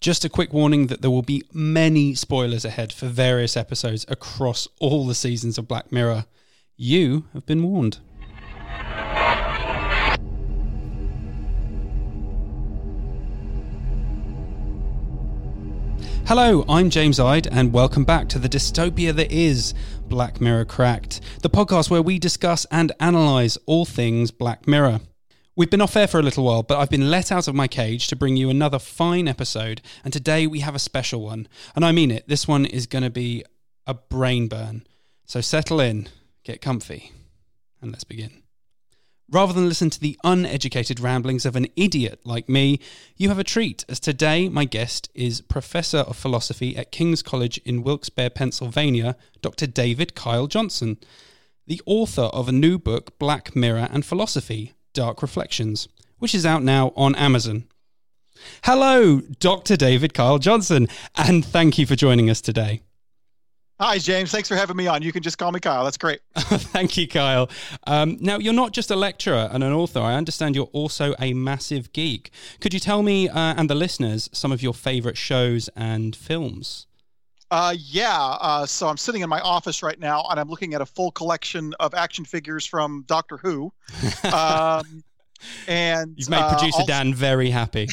Just a quick warning that there will be many spoilers ahead for various episodes across all the seasons of Black Mirror. You have been warned. Hello, I'm James Ide, and welcome back to the dystopia that is Black Mirror Cracked, the podcast where we discuss and analyse all things Black Mirror. We've been off air for a little while, but I've been let out of my cage to bring you another fine episode, and today we have a special one. And I mean it, this one is going to be a brain burn. So settle in, get comfy, and let's begin. Rather than listen to the uneducated ramblings of an idiot like me, you have a treat, as today my guest is Professor of Philosophy at King's College in Wilkes-Barre, Pennsylvania, Dr. David Kyle Johnson, the author of a new book, Black Mirror and Philosophy Dark Reflections, which is out now on Amazon. Hello, Dr. David Kyle Johnson, and thank you for joining us today. Hi, James. Thanks for having me on. You can just call me Kyle. That's great. Thank you, Kyle. Um, now, you're not just a lecturer and an author. I understand you're also a massive geek. Could you tell me uh, and the listeners some of your favorite shows and films? Uh, yeah. Uh, so I'm sitting in my office right now, and I'm looking at a full collection of action figures from Doctor Who. Um, and you've made producer also, Dan very happy.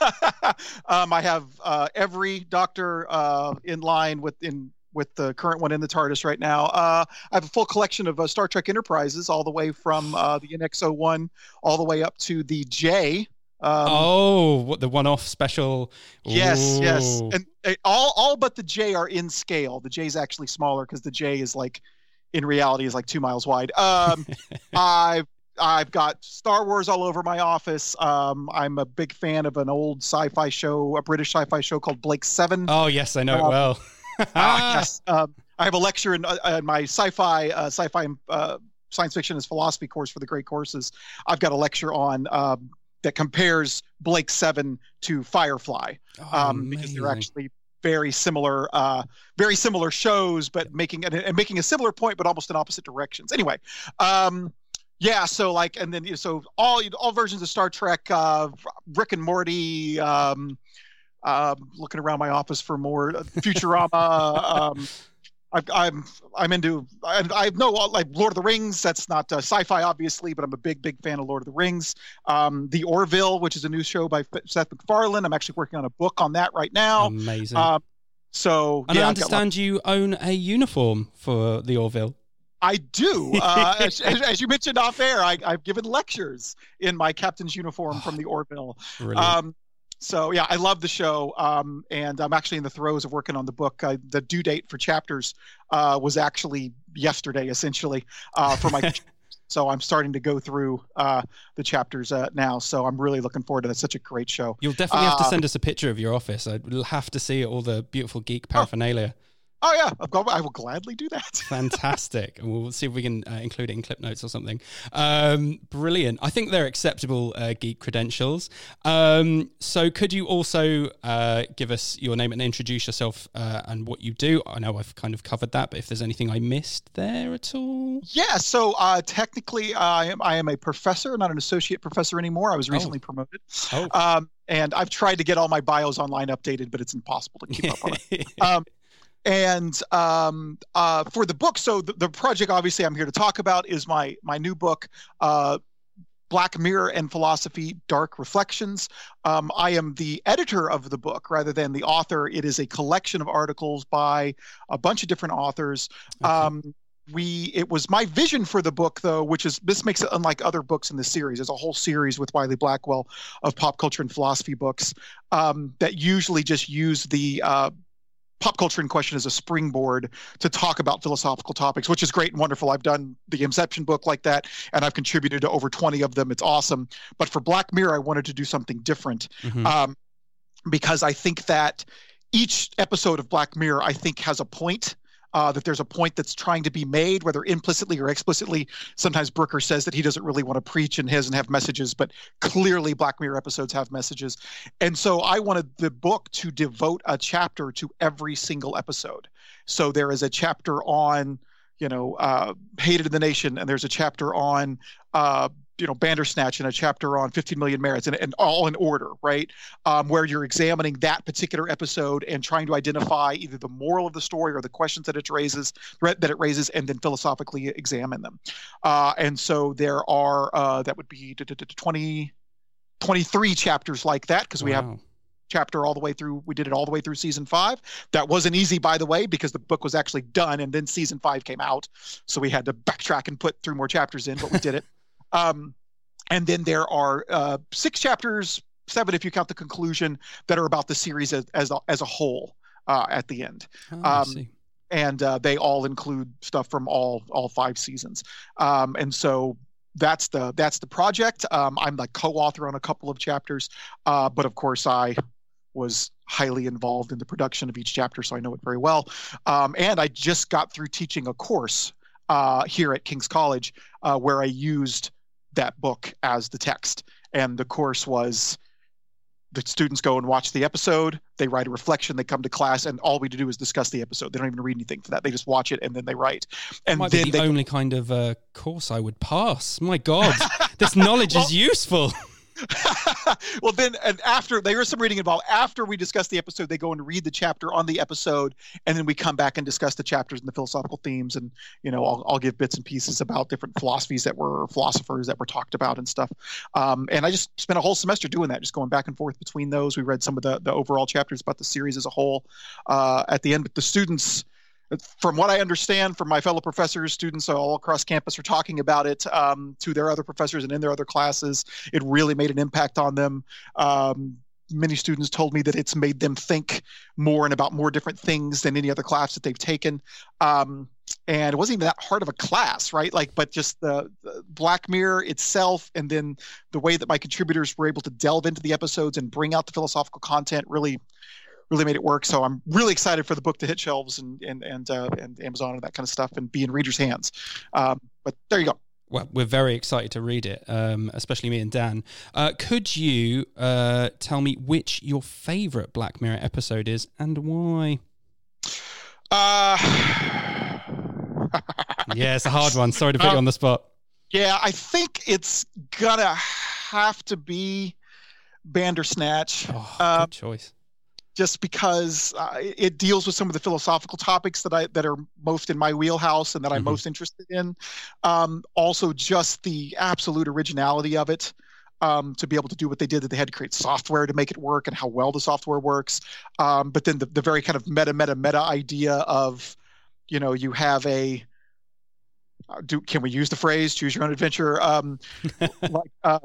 um, I have uh, every Doctor uh, in line with in with the current one in the TARDIS right now. Uh, I have a full collection of uh, Star Trek Enterprises, all the way from uh, the NX-01 all the way up to the J. Um, oh, what the one-off special? Yes, Ooh. yes, and uh, all all but the J are in scale. The J is actually smaller because the J is like, in reality, is like two miles wide. Um, I've I've got Star Wars all over my office. Um, I'm a big fan of an old sci-fi show, a British sci-fi show called Blake Seven. Oh yes, I know um, it well uh, yes, um, I have a lecture in, uh, in my sci-fi, uh, sci-fi, uh, science fiction is philosophy course for the great courses. I've got a lecture on um, that compares Blake Seven to Firefly oh, um, because they're actually very similar, uh, very similar shows, but making and making a similar point, but almost in opposite directions. Anyway. Um, yeah, so like, and then so all all versions of Star Trek, uh, Rick and Morty, um, um, looking around my office for more uh, Futurama. I, I'm I'm into I, I know like Lord of the Rings. That's not uh, sci-fi, obviously, but I'm a big big fan of Lord of the Rings. Um, the Orville, which is a new show by Seth MacFarlane. I'm actually working on a book on that right now. Amazing. Um, so and yeah, I understand you own a uniform for the Orville. I do. Uh, as, as, you mentioned off air, I, have given lectures in my captain's uniform from the Orville. Um, so yeah, I love the show, um, and I'm actually in the throes of working on the book. Uh, the due date for chapters uh, was actually yesterday, essentially, uh, for my. so I'm starting to go through uh, the chapters uh, now. So I'm really looking forward to that. Such a great show. You'll definitely have to uh, send us a picture of your office. I'd have to see all the beautiful geek oh. paraphernalia. Oh. Yeah, I've got. I will gladly do that. Fantastic, and we'll see if we can uh, include it in clip notes or something. Um, brilliant. I think they're acceptable uh, geek credentials. Um, so, could you also uh, give us your name and introduce yourself uh, and what you do? I know I've kind of covered that, but if there's anything I missed there at all, yeah. So, uh, technically, I am I am a professor, not an associate professor anymore. I was oh. recently oh. promoted. Oh. Um, and I've tried to get all my bios online updated, but it's impossible to keep up on it. Um, and um, uh, for the book so the, the, project obviously i'm here to talk about is my my new book uh, black mirror and philosophy dark reflections. Um, i am the editor of the book rather than the author. It is a collection of articles by a bunch of different authors. Okay. um, we it was my vision for the book though which is this makes it unlike other books in the series. There's a whole series with wiley blackwell of pop culture and philosophy books um, that usually just use the uh, pop culture in question as a springboard to talk about philosophical topics, which is great and wonderful. I've done the Inception book like that, and I've contributed to over 20 of them. It's awesome. But for Black Mirror, I wanted to do something different. Mm-hmm. Um, because I think that each episode of Black Mirror, I think, has a point. Uh, that there's a point that's trying to be made, whether implicitly or explicitly. Sometimes Brooker says that he doesn't really want to preach and he doesn't have messages, but clearly Black Mirror episodes have messages. And so I wanted the book to devote a chapter to every single episode. So there is a chapter on, you know, uh, hated in the nation, and there's a chapter on uh, you know Bandersnatch and a chapter on 15 million merits and, and all in order, right? Um, where you're examining that particular episode and trying to identify either the moral of the story or the questions that it raises that it raises, and then philosophically examine them. Uh, and so there are uh, that would be 20, 23 chapters like that because we wow. have chapter all the way through we did it all the way through season five that wasn't easy by the way because the book was actually done and then season five came out so we had to backtrack and put three more chapters in but we did it Um, and then there are uh, six chapters, seven if you count the conclusion, that are about the series as as a, as a whole uh, at the end. Oh, um, and uh, they all include stuff from all all five seasons. Um, and so that's the that's the project. Um, I'm the co-author on a couple of chapters, uh, but of course I was highly involved in the production of each chapter, so I know it very well. Um, and I just got through teaching a course uh, here at King's College uh, where I used that book as the text. And the course was the students go and watch the episode, they write a reflection, they come to class, and all we do is discuss the episode. They don't even read anything for that. They just watch it and then they write. And might then be the they, only kind of uh, course I would pass. My God, this knowledge well, is useful. well, then, and after there is some reading involved. After we discuss the episode, they go and read the chapter on the episode, and then we come back and discuss the chapters and the philosophical themes. And you know, I'll, I'll give bits and pieces about different philosophies that were philosophers that were talked about and stuff. Um, and I just spent a whole semester doing that, just going back and forth between those. We read some of the the overall chapters about the series as a whole. Uh, at the end, but the students from what I understand from my fellow professors, students all across campus are talking about it um, to their other professors and in their other classes. It really made an impact on them. Um, many students told me that it's made them think more and about more different things than any other class that they've taken. Um, and it wasn't even that hard of a class, right? Like, but just the, the, Black Mirror itself, and then the way that my contributors were able to delve into the episodes and bring out the philosophical content really really made it work. So I'm really excited for the book to hit shelves and and and uh, and Amazon and that kind of stuff and be in readers' hands. Um, but there you go. Well, we're very excited to read it, um, especially me and Dan. Uh, could you uh, tell me which your favorite Black Mirror episode is and why? Uh, yeah, it's a hard one. Sorry to put um, you on the spot. Yeah, I think it's gonna have to be Bandersnatch. Oh, good choice just because uh, it deals with some of the philosophical topics that I that are most in my wheelhouse and that I'm mm-hmm. most interested in. Um, also, just the absolute originality of it. Um, to be able to do what they did, that they had to create software to make it work, and how well the software works. Um, but then the, the very kind of meta, meta, meta idea of, you know, you have a uh, do can we use the phrase choose your own adventure um, like uh,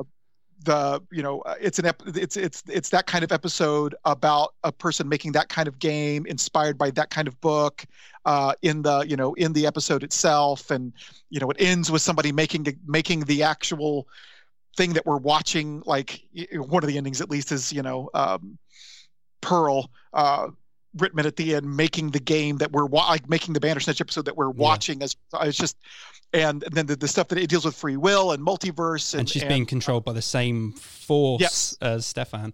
the you know uh, it's an ep- it's it's it's that kind of episode about a person making that kind of game inspired by that kind of book uh, in the you know in the episode itself. And you know it ends with somebody making making the actual thing that we're watching like one of the endings at least is you know um, pearl uh, Ritman at the end making the game that we're wa- like making the Bandersnatch episode that we're watching as it's just and, then the, the, stuff that it deals with free will and multiverse and, and she's and, being controlled by the same force yes. as Stefan.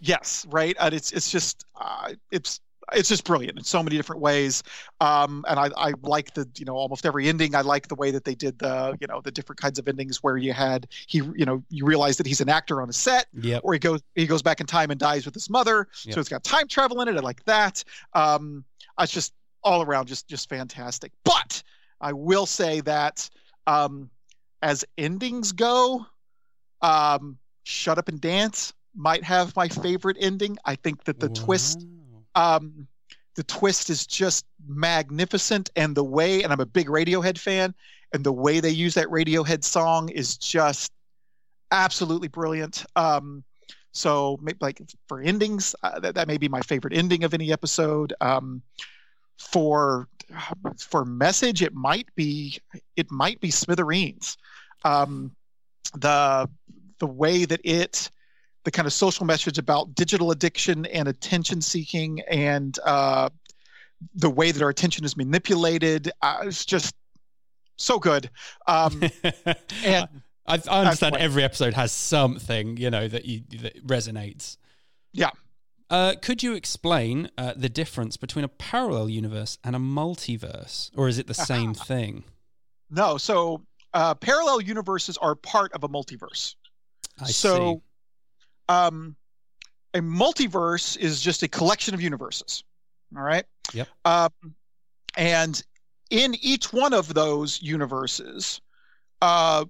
Yes, right. And it's it's just uh, it's it's just brilliant in so many different ways. Um, and I, I like the, you know, almost every ending. I like the way that they did the, you know, the different kinds of endings where you had he, you know, you realize that he's an actor on a set, yep. or he goes he goes back in time and dies with his mother. Yep. So it's got time travel in it. I like that. Um, it's just all around just just fantastic. But I will say that um, as endings go, um, Shut Up and Dance might have my favorite ending. I think that the wow. twist um, the twist is just magnificent and the way and i'm a big radiohead fan and the way they use that radiohead song is just absolutely brilliant. Um, so like for endings uh, that, that may be my favorite ending of any episode. Um, for for message it might be it might be smithereens. Um, the the way that it the kind of social message about digital addiction and attention seeking and uh, the way that our attention is manipulated. Uh, it's just so good. Um, and I, I understand every episode has something you know that you that resonates. Yeah. Uh, could you explain uh, the difference between a parallel universe and a multiverse, or is it the same thing? No. So uh, parallel universes are part of a multiverse. I so, see. Um, a multiverse is just a collection of universes. All right. Yep. Um, and in each one of those universes, uh,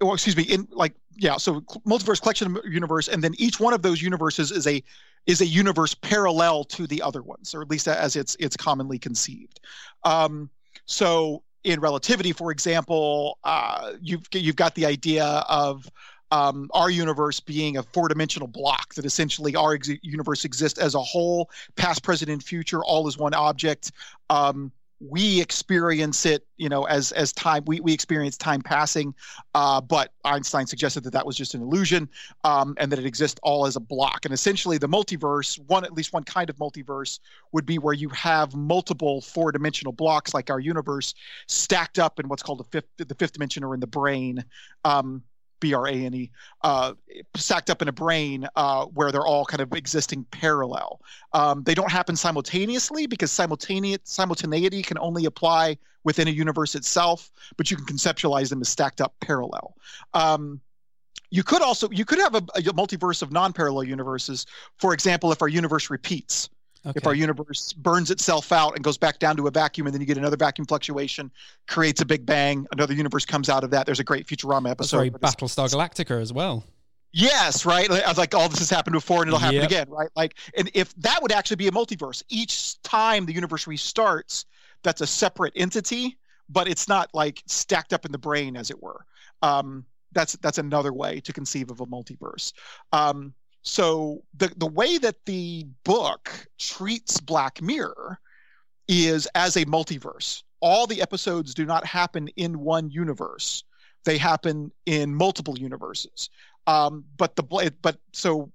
well, excuse me, in like yeah, so multiverse collection of universe, and then each one of those universes is a is a universe parallel to the other ones, or at least as it's it's commonly conceived. Um, so in relativity, for example, uh, you've you've got the idea of um, our universe being a four-dimensional block that essentially our ex- universe exists as a whole, past, present, and future, all as one object. Um, we experience it you know as as time we, we experience time passing uh, but einstein suggested that that was just an illusion um, and that it exists all as a block and essentially the multiverse one at least one kind of multiverse would be where you have multiple four dimensional blocks like our universe stacked up in what's called the fifth the fifth dimension or in the brane. um, B R A N E, uh, stacked up in a brane uh, where they're all kind of existing parallel. Um, they don't happen simultaneously because simultaneity can only apply within a universe itself, but you can conceptualize them as stacked up parallel. Um, you could also you could have a, a multiverse of non-parallel universes. For example, if our universe repeats, Okay. If our universe burns itself out and goes back down to a vacuum, and then you get another vacuum fluctuation, creates a big bang, another universe comes out of that. There's a great Futurama episode. Very Battlestar Galactica as well. Yes, right. I was like all this has happened before, and it'll happen yep. again, right? Like, and if that would actually be a multiverse, each time the universe restarts, that's a separate entity, but it's not like stacked up in the brane, as it were. Um, that's that's another way to conceive of a multiverse. Um, so the the way that the book treats Black Mirror is as a multiverse. All the episodes do not happen in one universe; they happen in multiple universes. Um, but the but so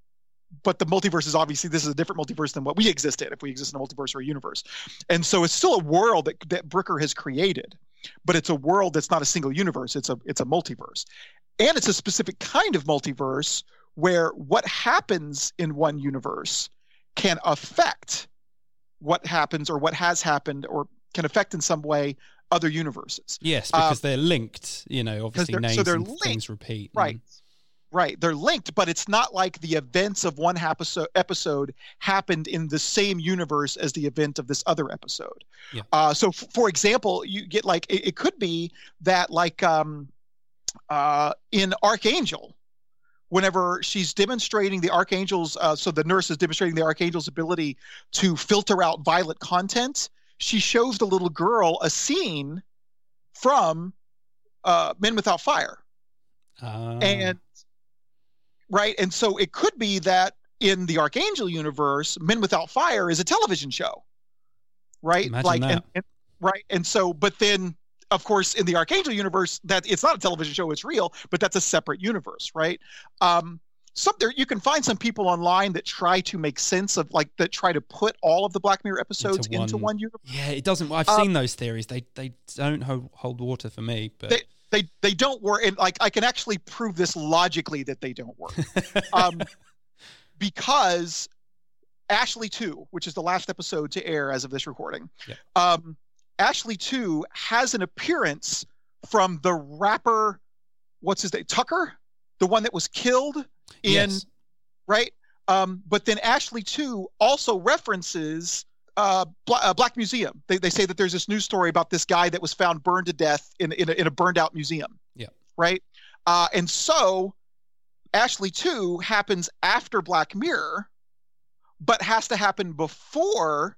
but the multiverse is obviously this is a different multiverse than what we exist in if we exist in a multiverse or a universe and so it's still a world that, that Brooker has created but it's a world that's not a single universe it's a it's a multiverse and it's a specific kind of multiverse where what happens in one universe can affect what happens or what has happened or can affect in some way other universes. Yes, because um, they're linked. You know, obviously names so and linked, things repeat. Right. Right. They're linked, but it's not like the events of one episode, episode happened in the same universe as the event of this other episode. Yeah. Uh, so, f- for example, you get like it, it could be that like um, uh, in Archangel, whenever she's demonstrating the archangel's uh, so the nurse is demonstrating the archangel's ability to filter out violent content she shows the little girl a scene from uh, men without fire. Uh. and right and so it could be that in the archangel universe men without fire is a television show. Right? Imagine like and, and, right and so but then of course, in the Archangel universe, that it's not a television show; it's real, but that's a separate universe, right? Um, some there you can find some people online that try to make sense of like that try to put all of the Black Mirror episodes into one, into one universe. Yeah, it doesn't. I've um, seen those theories. They they don't hold, hold water for me, but. They, they, they don't work and like i can actually prove this logically that they don't work um, because ashley Too which is the last episode to air as of this recording um, Ashley Too has an appearance from the rapper, what's his name, Tucker, the one that was killed in, yes. right? Um, but then Ashley Too also references uh, uh, Black Museum. They, they say that there's this news story about this guy that was found burned to death in, in, a, in a burned out museum. Yeah. Right. Uh, and so Ashley Too happens after Black Mirror, but has to happen before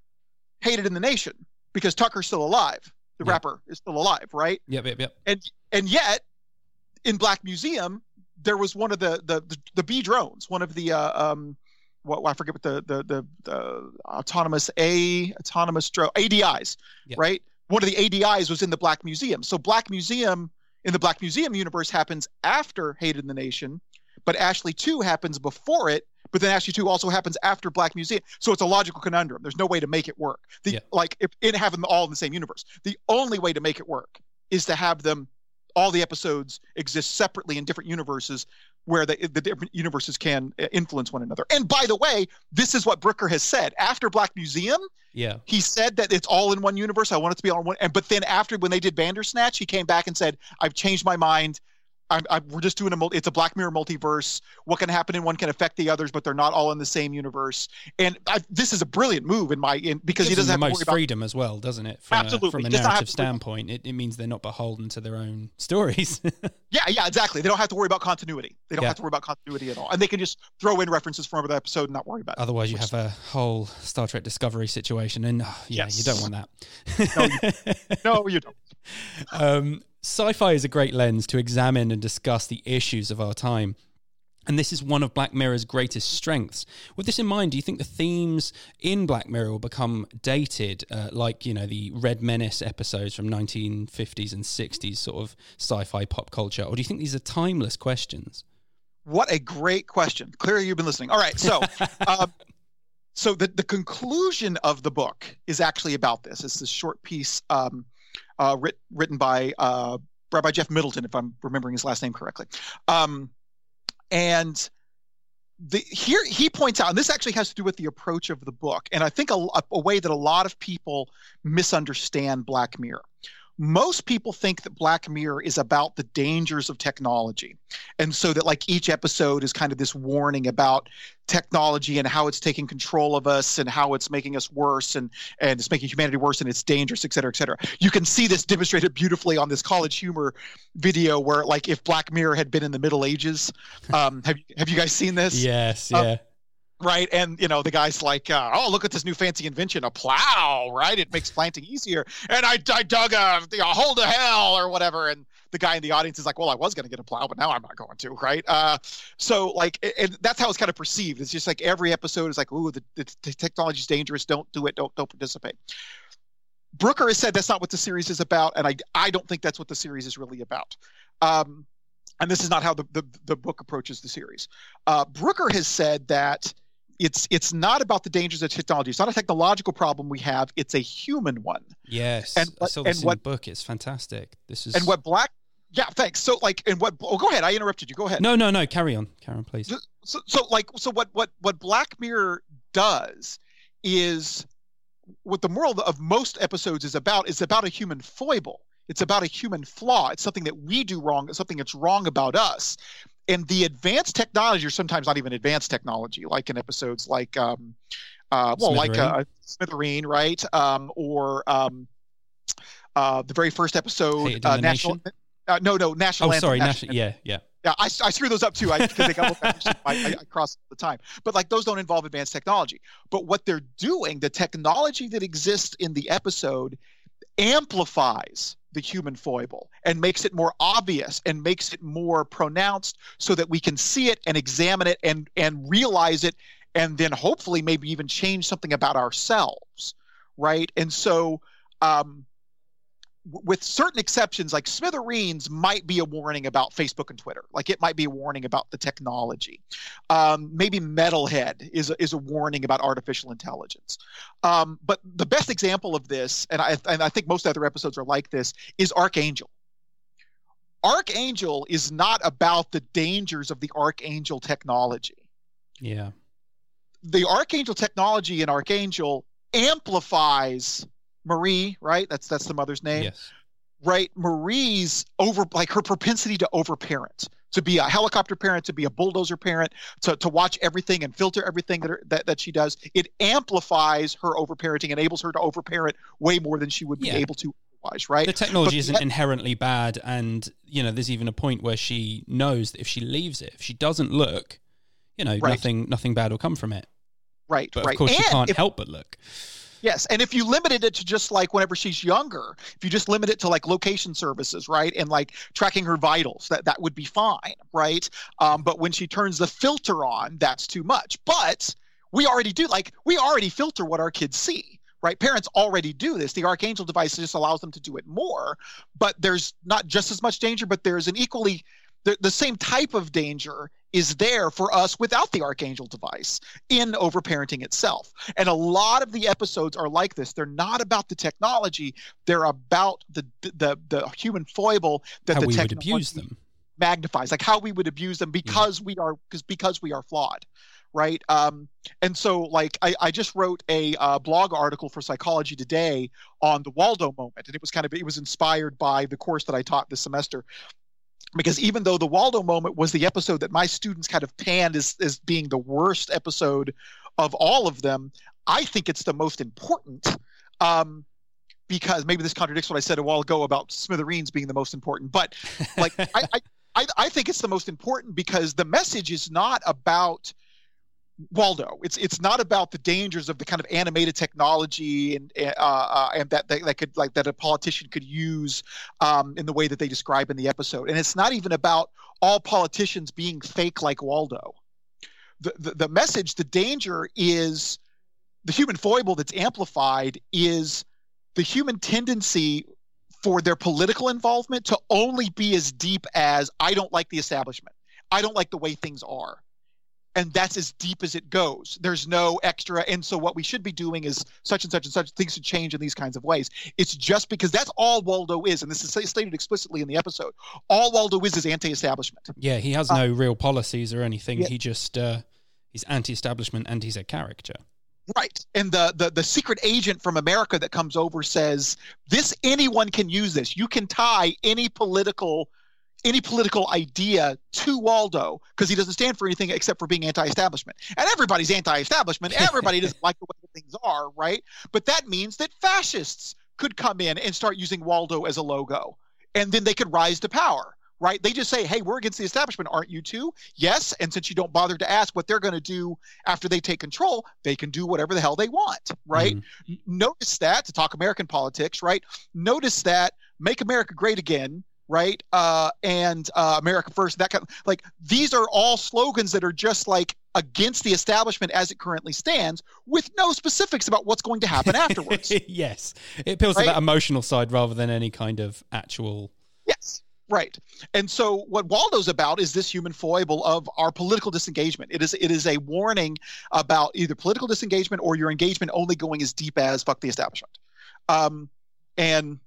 Hated in the Nation because Tucker's still alive. The yep. rapper is still alive, right? Yep, yep, yep. And and yet, in Black Museum, there was one of the the the, the B drones, one of the uh, um, what well, I forget what the the the, the autonomous A autonomous drone ADIs, yep. right? One of the ADIs was in the Black Museum. So Black Museum in the Black Museum universe happens after Hated in the Nation, but Ashley Too happens before it, but then Ashley Too also happens after Black Museum. So it's a logical conundrum. There's no way to make it work. The yeah. like if it have them all in the same universe. The only way to make it work is to have them all the episodes exist separately in different universes where the, the different universes can uh, influence one another. And by the way, this is what Brooker has said after Black Museum. Yeah, he said that it's all in one universe. I want it to be all in one. And but then after when they did Bandersnatch, he came back and said, "I've changed my mind. I'm, I'm, we're just doing a it's a Black Mirror multiverse. What can happen in one can affect the others, but they're not all in the same universe. And I, this is a brilliant move in my in, because he doesn't have the most freedom as well, doesn't it? From Absolutely. A, from a narrative standpoint, it, it means they're not beholden to their own stories. yeah, yeah, exactly. They don't have to worry about continuity. They don't yeah. have to worry about continuity at all, and they can just throw in references from another episode and not worry about it. Otherwise, you have a whole Star Trek Discovery situation, and oh, yeah, yes. you don't want that. no, you, no, you don't. Um, Sci-fi is a great lens to examine and discuss the issues of our time. And this is one of Black Mirror's greatest strengths. With this in mind, do you think the themes in Black Mirror will become dated, uh, like you know the Red Menace episodes from 1950s and 60s, sort of sci-fi pop culture, or do you think these are timeless questions? What a great question! Clearly, you've been listening. All right, so. um, so the, the conclusion of the book is actually about this. It's this short piece um, uh, writ, written by uh, Rabbi Jeff Middleton, if I'm remembering his last name correctly. Um, and the, here he points out, and this actually has to do with the approach of the book, and I think a, a way that a lot of people misunderstand Black Mirror most people think that Black Mirror is about the dangers of technology. And so that like each episode is kind of this warning about technology and how it's taking control of us and how it's making us worse and and it's making humanity worse and it's dangerous, et cetera, et cetera. You can see this demonstrated beautifully on this college humor video where like if Black Mirror had been in the Middle Ages. Um, have you have you guys seen this? Yes, um, yeah. Um, right? And you know, the guy's like, uh, "Oh, look at this new fancy invention, a plow!" Right? It makes planting easier. And I, I dug a, a hole to hell or whatever. And the guy in the audience is like, "Well, I was going to get a plow, but now I'm not going to." Right? Uh, so like, and that's how it's kind of perceived. It's just like every episode is like, "Ooh, the, the, the dangerous. Don't do it. Don't don't participate." Brooker has said that's not what the series is about, and I I don't think that's what the series is really about. Um, and this is not how the, the, the book approaches the series. Uh, Brooker has said that it's it's not about the dangers of technology. It's not a technological problem we have. It's a human one. Yes, and I saw this in what, the book. It's fantastic. This is and what Black. Yeah, thanks. So like, and what? Oh, go ahead. I interrupted you. Go ahead. No, no, no. Carry on. Carry on, please. So, so like, so what? What? What Black Mirror does is what the moral of most episodes is about is about a human foible. It's about a human flaw. It's something that we do wrong. It's something that's wrong about us and the advanced technology, or sometimes not even advanced technology, like in episodes like, um, uh, well, like uh, Smithereen, right? Um, or um, uh, the very first episode, uh, National. Uh, no, no, National. Oh, sorry, National. Yeah, yeah. Yeah, I, I screw those up too I, they got I, I, I cross all the time. But like those don't involve advanced technology. But what they're doing, the technology that exists in the episode amplifies the human foible and makes it more obvious and makes it more pronounced so that we can see it and examine it and and realize it and then hopefully maybe even change something about ourselves right? And so um, with certain exceptions, like Smithereens might be a warning about Facebook and Twitter. Like it might be a warning about the technology. Um, maybe Metalhead is a, is a warning about artificial intelligence. Um, but the best example of this, and I, and I think most other episodes are like this, is Archangel. Archangel is not about the dangers of the Archangel technology. Yeah. The Archangel technology in Archangel amplifies Marie, right? That's that's the mother's name. Yes. Right, Marie's over like her propensity to overparent, to be a helicopter parent, to be a bulldozer parent, to, to watch everything and filter everything that, her, that that she does. It amplifies her overparenting, enables her to overparent way more than she would be yeah. able to otherwise. Right. The technology but isn't that, inherently bad, and you know, there's even a point where she knows that if she leaves it, if she doesn't look, you know, right. nothing nothing bad will come from it. Right. But right. of course, and she can't if, help but look. Yes, and if you limited it to just like whenever she's younger, if you just limit it to like location services, right, and like tracking her vitals, that that would be fine, right? Um, but when she turns the filter on, that's too much. But we already do like we already filter what our kids see, right? Parents already do this. The Archangel device just allows them to do it more, but there's not just as much danger, but there's an equally the, the same type of danger is there for us without the Archangel device in overparenting itself. And a lot of the episodes are like this. They're not about the technology, they're about the the the human foible that how the we technology would abuse them. magnifies, like how we would abuse them because we are because because we are flawed. Right. Um, and so, like, I, I just wrote a uh, blog article for Psychology Today on the Waldo moment, and it was kind of it was inspired by the course that I taught this semester because even though the Waldo moment was the episode that my students kind of panned as, as being the worst episode of all of them, I think it's the most important. Um, because maybe this contradicts what I said a while ago about Smithereens being the most important, but like I, I, I think it's the most important because the message is not about Waldo. It's it's not about the dangers of the kind of animated technology and uh, uh, and that, that, that could like that a politician could use um, in the way that they describe in the episode. And it's not even about all politicians being fake like Waldo. The, the the message, the danger is the human foible that's amplified is the human tendency for their political involvement to only be as deep as I don't like the establishment. I don't like the way things are and that's as deep as it goes. There's no extra. And so what we should be doing is such and such and such things should change in these kinds of ways. It's just because that's all Waldo is, and this is stated explicitly in the episode. All Waldo is is anti-establishment. Yeah, he has no uh, real policies or anything. Yeah. He just uh, he's anti-establishment and he's a character. Right. And the, the the secret agent from America that comes over says, This anyone can use this. You can tie any political any political idea to Waldo because he doesn't stand for anything except for being anti-establishment. And everybody's anti-establishment. Everybody doesn't like the way things are, right? But that means that fascists could come in and start using Waldo as a logo, and then they could rise to power. Right? They just say, "Hey, we're against the establishment, aren't you too?" Yes, and since you don't bother to ask what they're going to do after they take control, they can do whatever the hell they want, right? Mm-hmm. Notice that to talk American politics, right? Notice that make America great again right? Uh, and uh, America First, that kind of like these are all slogans that are just like against the establishment as it currently stands, with no specifics about what's going to happen afterwards. yes, it appeals right? to that emotional side rather than any kind of actual. Yes. Right. And so what Waldo's about is this human foible of our political disengagement. It is it is a warning about either political disengagement or your engagement only going as deep as fuck the establishment. Um, and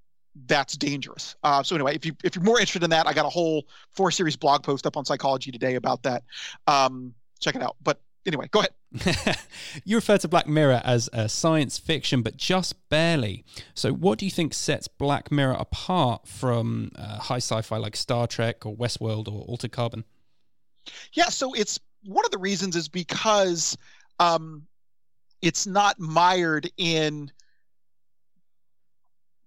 that's dangerous. Uh, so anyway, if you if you're more interested in that, I got a whole four series blog post up on Psychology Today about that. Um, check it out. But anyway, go ahead. you refer to Black Mirror as a science fiction, but just barely. So, what do you think sets Black Mirror apart from uh, high sci-fi like Star Trek or Westworld or Altered Carbon? Yeah, so it's one of the reasons is because um, it's not mired in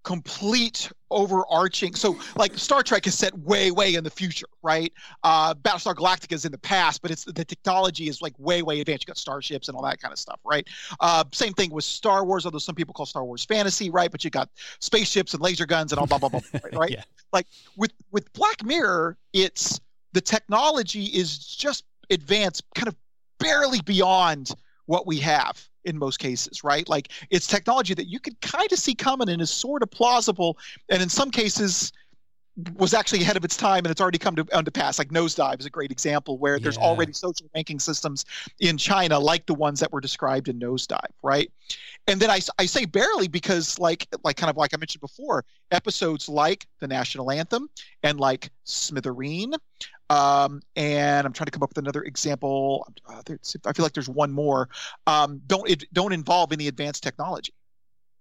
complete overarching so like star trek is set way way in the future right? Uh battlestar galactica is in the past but it's the technology is like way way advanced. You got starships and all that kind of stuff right? Uh same thing with star wars although some people call star wars fantasy right? But you got spaceships and laser guns and all blah blah blah right, right? yeah. like with with black mirror it's the technology is just advanced kind of barely beyond what we have in most cases, right? Like it's technology that you could kind of see coming and is sort of plausible, and in some cases was actually ahead of its time and it's already come to, to pass. Like Nosedive is a great example where yeah. there's already social banking systems in China like the ones that were described in Nosedive, right? And then I, I say barely because like like kind of like I mentioned before, episodes like the national anthem and like Smithereen um, and I'm trying to come up with another example. Uh, I feel like there's one more. Um, don't it, don't involve any advanced technology,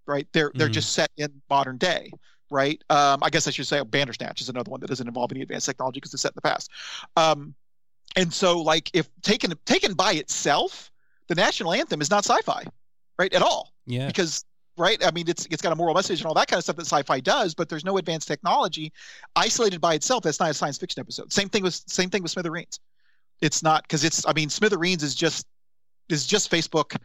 right? They're they're mm-hmm. just set in modern day, right? Um, I guess I should say Bandersnatch is another one that doesn't involve any advanced technology because it's set in the past. Um, and so, like, if taken taken by itself, the national anthem is not sci-fi, right, at all. Yeah. Because right? I mean, it's it's got a moral message and all that kind of stuff that sci-fi does, but there's no advanced technology isolated by itself. That's not a science fiction episode. Same thing with same thing with Smithereens. It's not because it's. I mean, Smithereens is just is just Facebook.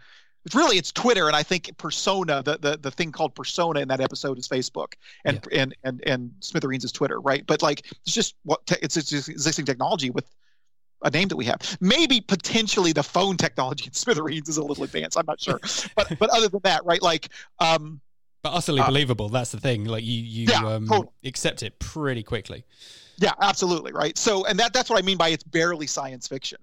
It's really it's Twitter, and I think Persona, the the the thing called Persona in that episode is Facebook, and yeah. and and and Smithereens is Twitter, right? But like it's just what te- it's, it's existing technology with a name that we have. Maybe potentially the phone technology in Smithereens is a little advanced. I'm not sure, but but other than that, right? Like, um, but utterly uh, believable. That's the thing. Like you you yeah, um, totally. accept it pretty quickly. Yeah, absolutely, right. So, and that that's what I mean by it's barely science fiction,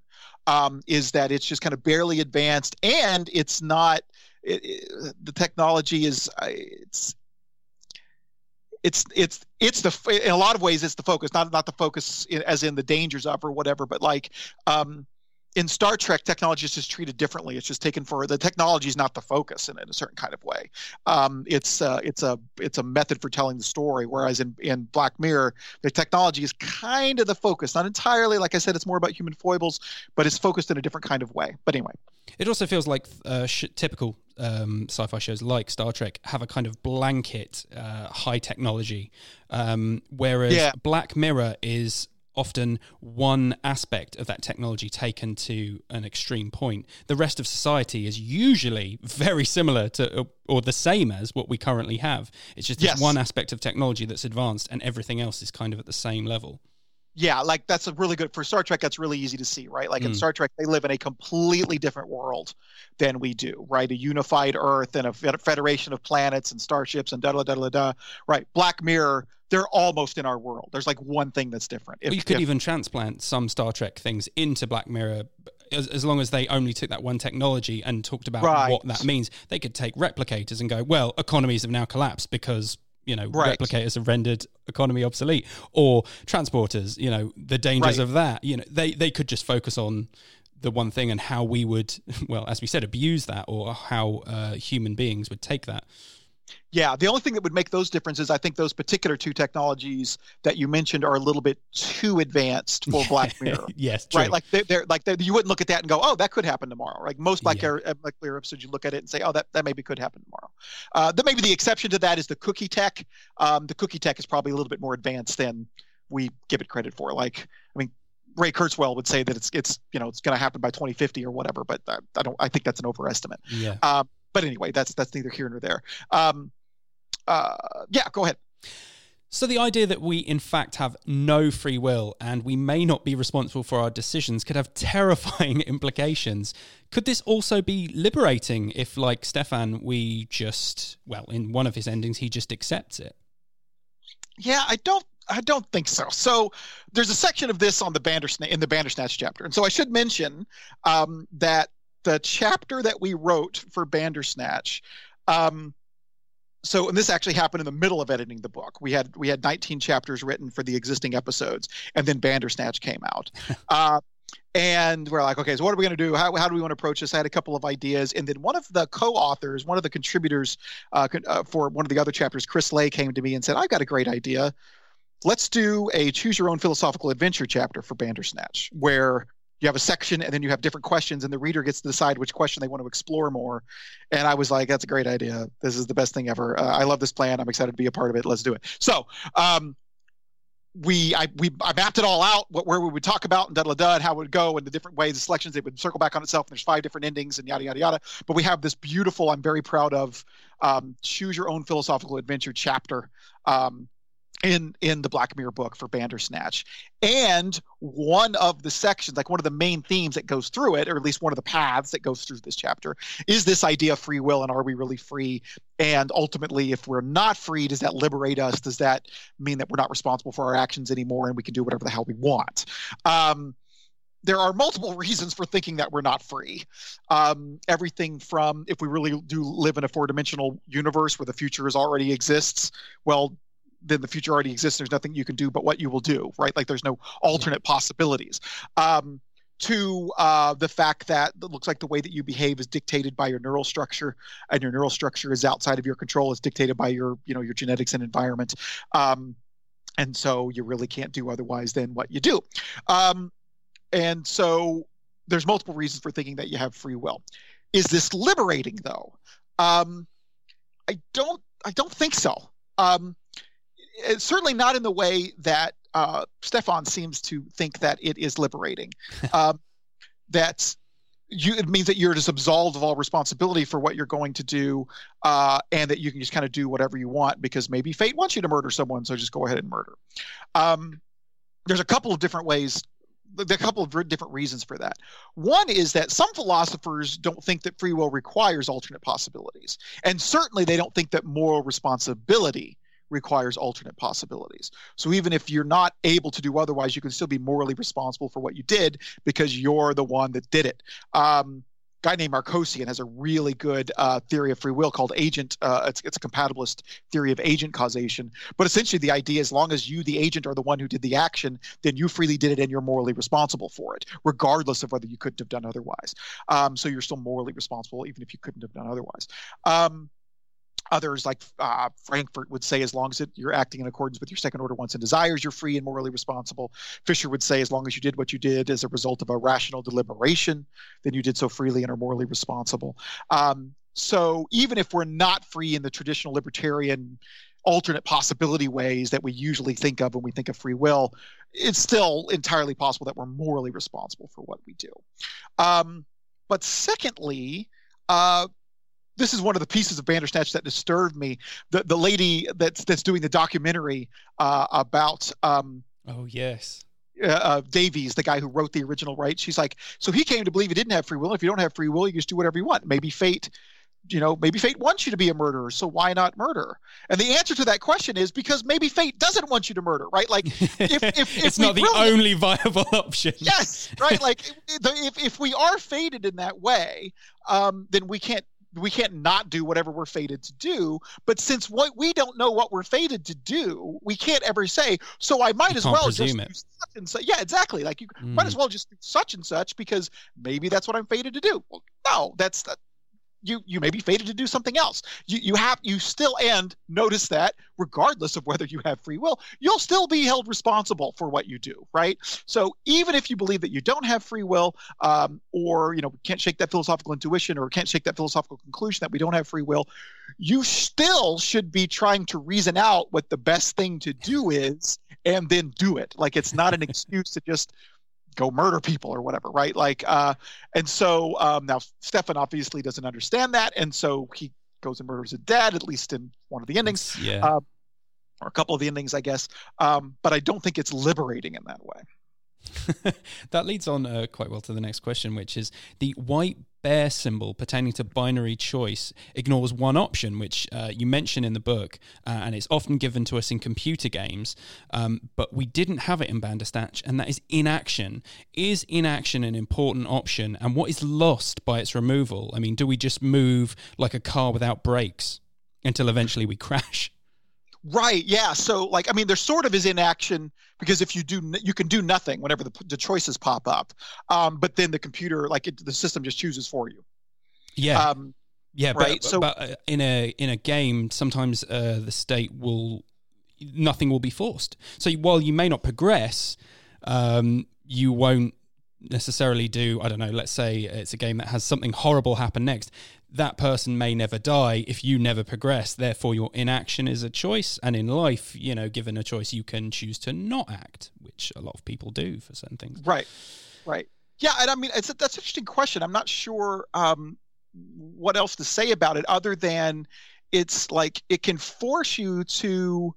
um, is that it's just kind of barely advanced, and it's not. It, it, the technology is it's it's it's it's the in a lot of ways it's the focus not not the focus as in the dangers of or whatever but like um in Star Trek, technology is just treated differently. It's just taken for the technology is not the focus in, in a certain kind of way. Um, it's uh, it's a it's a method for telling the story. Whereas in in Black Mirror, the technology is kind of the focus, not entirely. Like I said, it's more about human foibles, but it's focused in a different kind of way. But anyway, it also feels like uh, sh- typical um, sci-fi shows like Star Trek have a kind of blanket uh, high technology, um, whereas yeah. Black Mirror is often one aspect of that technology taken to an extreme point. The rest of society is usually very similar to or the same as what we currently have. It's just yes. one aspect of technology that's advanced and everything else is kind of at the same level. Yeah, like that's a really good for Star Trek. That's really easy to see, right? Like mm. in Star Trek, they live in a completely different world than we do, right? A unified Earth and a federation of planets and starships and da da da da da. Right? Black Mirror, they're almost in our world. There's like one thing that's different. If, well, you could if, even transplant some Star Trek things into Black Mirror as, as, long as they only took that one technology and talked about right. what that means. They could take replicators and go, well, economies have now collapsed because you know right. replicators have rendered economy obsolete or transporters you know the dangers right. of that you know they they could just focus on the one thing and how we would well as we said abuse that or how uh, human beings would take that yeah, the only thing that would make those differences, I think those particular two technologies that you mentioned are a little bit too advanced for Black Mirror. yes, true. right. Like they're, they're like they're, you wouldn't look at that and go, "Oh, that could happen tomorrow." Like most Black, yeah. Air, Black Mirror episodes, you look at it and say, "Oh, that, that maybe could happen tomorrow." Uh, then maybe the exception to that is the cookie tech. Um, the cookie tech is probably a little bit more advanced than we give it credit for. Like, I mean, Ray Kurzweil would say that it's it's you know it's going to happen by 2050 or whatever, but I, I, don't. I think that's an overestimate. Yeah. Um, but anyway, that's that's neither here nor there. Um, uh, yeah, go ahead. So, the idea that we, in fact, have no free will and we may not be responsible for our decisions could have terrifying implications. Could this also be liberating if, like Stefan, we just, well, in one of his endings, he just accepts it? Yeah, I don't. I don't think so. So there's a section of this on the Bandersnatch in the Bandersnatch chapter, and so I should mention um, that the chapter that we wrote for Bandersnatch um, so and this actually happened in the middle of editing the book. We had we had 19 chapters written for the existing episodes and then bandersnatch came out. Uh, and we're like okay so what are we going to do? How, how do we want to approach this? I had a couple of ideas and then one of the co-authors one of the contributors uh, uh, for one of the other chapters chris lay came to me and said i've got a great idea. Let's do a choose your own philosophical adventure chapter for bandersnatch where you have a section and then you have different questions and the reader gets to decide which question they want to explore more. And i was like that's a great idea. This is the best thing ever. Uh, i love this plan. I'm excited to be a part of it. Let's do it. So um, we I we I mapped it all out what where we would talk about and da da da how it would go and the different ways the selections. It would circle back on itself and there's five different endings and yada yada yada. But we have this beautiful I'm very proud of um, choose your own philosophical adventure chapter. Um, in in the Black Mirror book for Bandersnatch. And one of the sections, like one of the main themes that goes through it, or at least one of the paths that goes through this chapter, is this idea of free will and are we really free? And ultimately, if we're not free, does that liberate us? Does that mean that we're not responsible for our actions anymore and we can do whatever the hell we want? Um, there are multiple reasons for thinking that we're not free. Um, everything from if we really do live in a four dimensional universe where the future is already exists, well, then the future already exists. There's nothing you can do but what you will do, right? Like there's no alternate possibilities. Um, to uh, the fact that it looks like the way that you behave is dictated by your neural structure, and your neural structure is outside of your control. It's dictated by your, you know, your genetics and environment, um, and so you really can't do otherwise than what you do. Um, and so there's multiple reasons for thinking that you have free will. Is this liberating though? Um, I don't. I don't think so. Um, certainly not in the way that uh, Stefan seems to think that it is liberating. um, that you, it means that you're just absolved of all responsibility for what you're going to do, uh, and that you can just kind of do whatever you want because maybe fate wants you to murder someone, so just go ahead and murder. Um, there's a couple of different ways a couple of different reasons for that. One is that some philosophers don't think that free will requires alternate possibilities, and certainly they don't think that moral responsibility requires alternate possibilities. So even if you're not able to do otherwise, you can still be morally responsible for what you did because you're the one that did it. Um, guy named Markosian has a really good uh, theory of free will called agent. Uh, it's, it's a compatibilist theory of agent causation. But essentially, the idea, as long as you, the agent, are the one who did the action, then you freely did it and you're morally responsible for it, regardless of whether you couldn't have done otherwise. Um, so you're still morally responsible, even if you couldn't have done otherwise. Um, Others, like uh, Frankfurt, would say as long as it, you're acting in accordance with your second order wants and desires, you're free and morally responsible. Fisher would say as long as you did what you did as a result of a rational deliberation, then you did so freely and are morally responsible. Um, so even if we're not free in the traditional libertarian alternate possibility ways that we usually think of when we think of free will, it's still entirely possible that we're morally responsible for what we do. Um, but secondly, uh, this is one of the pieces of Bandersnatch that disturbed me. The the lady that's that's doing the documentary uh, about. Um, oh yes. Uh, uh, Davies, the guy who wrote the original, right? She's like, so he came to believe he didn't have free will. If you don't have free will, you just do whatever you want. Maybe fate, you know, maybe fate wants you to be a murderer, so why not murder? And the answer to that question is because maybe fate doesn't want you to murder, right? Like, if, if, if it's not the only viable option. Yes, right. Like, if if we are fated in that way, um, then we can't we can't not do whatever we're fated to do. But since what we don't know what we're fated to do, we can't ever say. So I might you as well just it. do such and such. Yeah, exactly. Like you mm. might as well just do such and such because maybe that's what I'm fated to do. Well, no, that's you you may be fated to do something else. You you have you still and notice that regardless of whether you have free will, you'll still be held responsible for what you do, right? So even if you believe that you don't have free will, um, or you know we can't shake that philosophical intuition, or can't shake that philosophical conclusion that we don't have free will, you still should be trying to reason out what the best thing to do is and then do it. Like it's not an excuse to just go murder people or whatever, right? Like, uh, and so um, now Stefan obviously doesn't understand that, and so he goes and murders his dad, at least in one of the endings, yeah, uh, or a couple of the endings, I guess. Um, but I don't think it's liberating in that way. that leads on uh, quite well to the next question, which is the white bear symbol pertaining to binary choice ignores one option, which uh, you mention in the book, uh, and it's often given to us in computer games, um, but we didn't have it in Bandersnatch, and that is inaction. Is inaction an important option, and what is lost by its removal? I mean, do we just move like a car without brakes until eventually we crash? Right. Yeah. So, like, I mean, there sort of is inaction because if you do, you can do nothing whenever the, the choices pop up. Um, but then the computer, like, it, the system just chooses for you. Yeah. Um, yeah. Right. But, so, but uh, in a in a game, sometimes uh, the state will nothing will be forced. So while you may not progress, um, you won't necessarily do i don't know let's say it's a game that has something horrible happen next that person may never die if you never progress. Therefore, your inaction is a choice. And in life, you know, given a choice, you can choose to not act, which a lot of people do for certain things. Right. Right. Yeah. And I mean, it's a, that's an interesting question. I'm not sure um, what else to say about it other than it's like it can force you to.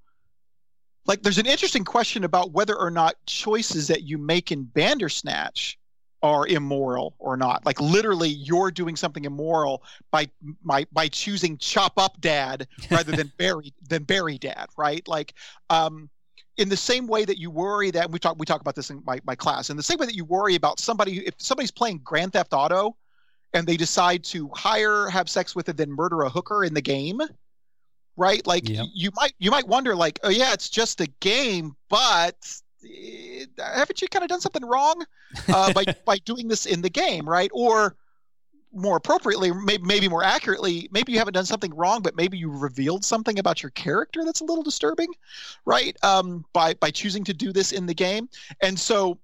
Like, there's an interesting question about whether or not choices that you make in Bandersnatch are immoral or not. Like literally, you're doing something immoral by by by choosing chop up dad rather than bury than bury dad, right? Like, um, in the same way that you worry that we talk we talk about this in my, my class, in the same way that you worry about somebody if somebody's playing Grand Theft Auto and they decide to hire, have sex with, and then murder a hooker in the game, right? Like yep. you might you might wonder like, oh yeah, it's just a game, but haven't you kind of done something wrong uh, by by doing this in the game, right? Or more appropriately, maybe, maybe more accurately, maybe you haven't done something wrong, but maybe you revealed something about your character that's a little disturbing, right? Um, by by choosing to do this in the game, and so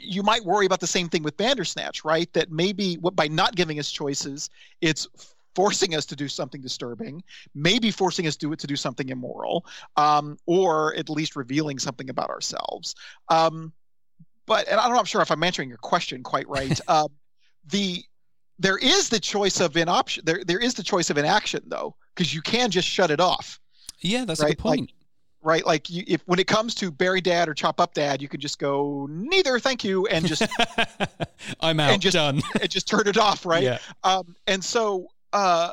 you might worry about the same thing with Bandersnatch, right? That maybe what, by not giving us choices, it's forcing us to do something disturbing, maybe forcing us to do it to do something immoral, um, or at least revealing something about ourselves. Um, but and I'm not sure if I'm answering your question quite right. um, the there is the choice of an option. There there is the choice of inaction though, because you can just shut it off. Yeah, that's right? a good point. Like, right like you, if when it comes to bury dad or chop up dad you can just go neither thank you and just i'm out and just, done and just turn it off right yeah. um and so uh,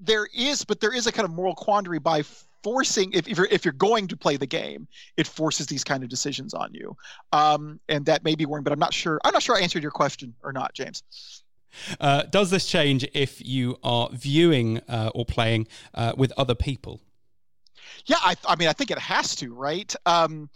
there is, but there is a kind of moral quandary by forcing if, if you're if you're going to play the game, it forces these kind of decisions on you. Um, and that may be worrying, but I'm not sure. I'm not sure I answered your question or not, James. Uh, does this change if you are viewing uh, or playing uh, with other people? Yeah, I, I, mean, I think it has to, right? Um,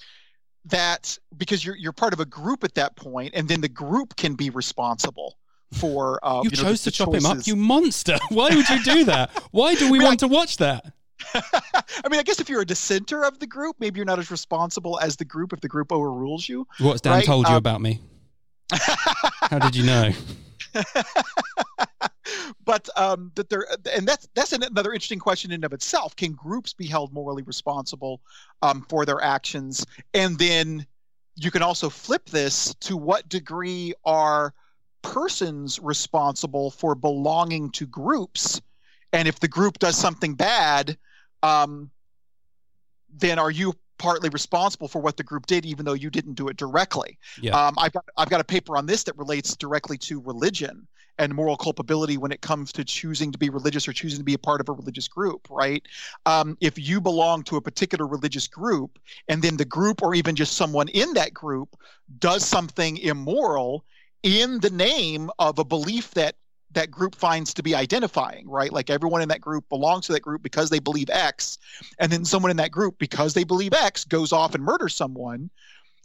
that because you're you're part of a group at that point, and then the group can be responsible for. Uh, you, you chose to chop choices. him up, you monster! Why would you do that? Why do we I mean, want I, to watch that? I mean, I guess if you're a dissenter of the group, maybe you're not as responsible as the group if the group overrules you. What's Dan right? told you um, about me? How did you know? but um, that there, and that's that's another interesting question in of itself. Can groups be held morally responsible um, for their actions? And then you can also flip this to what degree are persons responsible for belonging to groups? And if the group does something bad, um, then are you partly responsible for what the group did, even though you didn't do it directly. Yeah. Um, I've got I've got a paper on this that relates directly to religion and moral culpability when it comes to choosing to be religious or choosing to be a part of a religious group. Right? Um, if you belong to a particular religious group, and then the group or even just someone in that group does something immoral in the name of a belief that that group finds to be identifying, right? Like everyone in that group belongs to that group because they believe X, and then someone in that group because they believe X goes off and murders someone.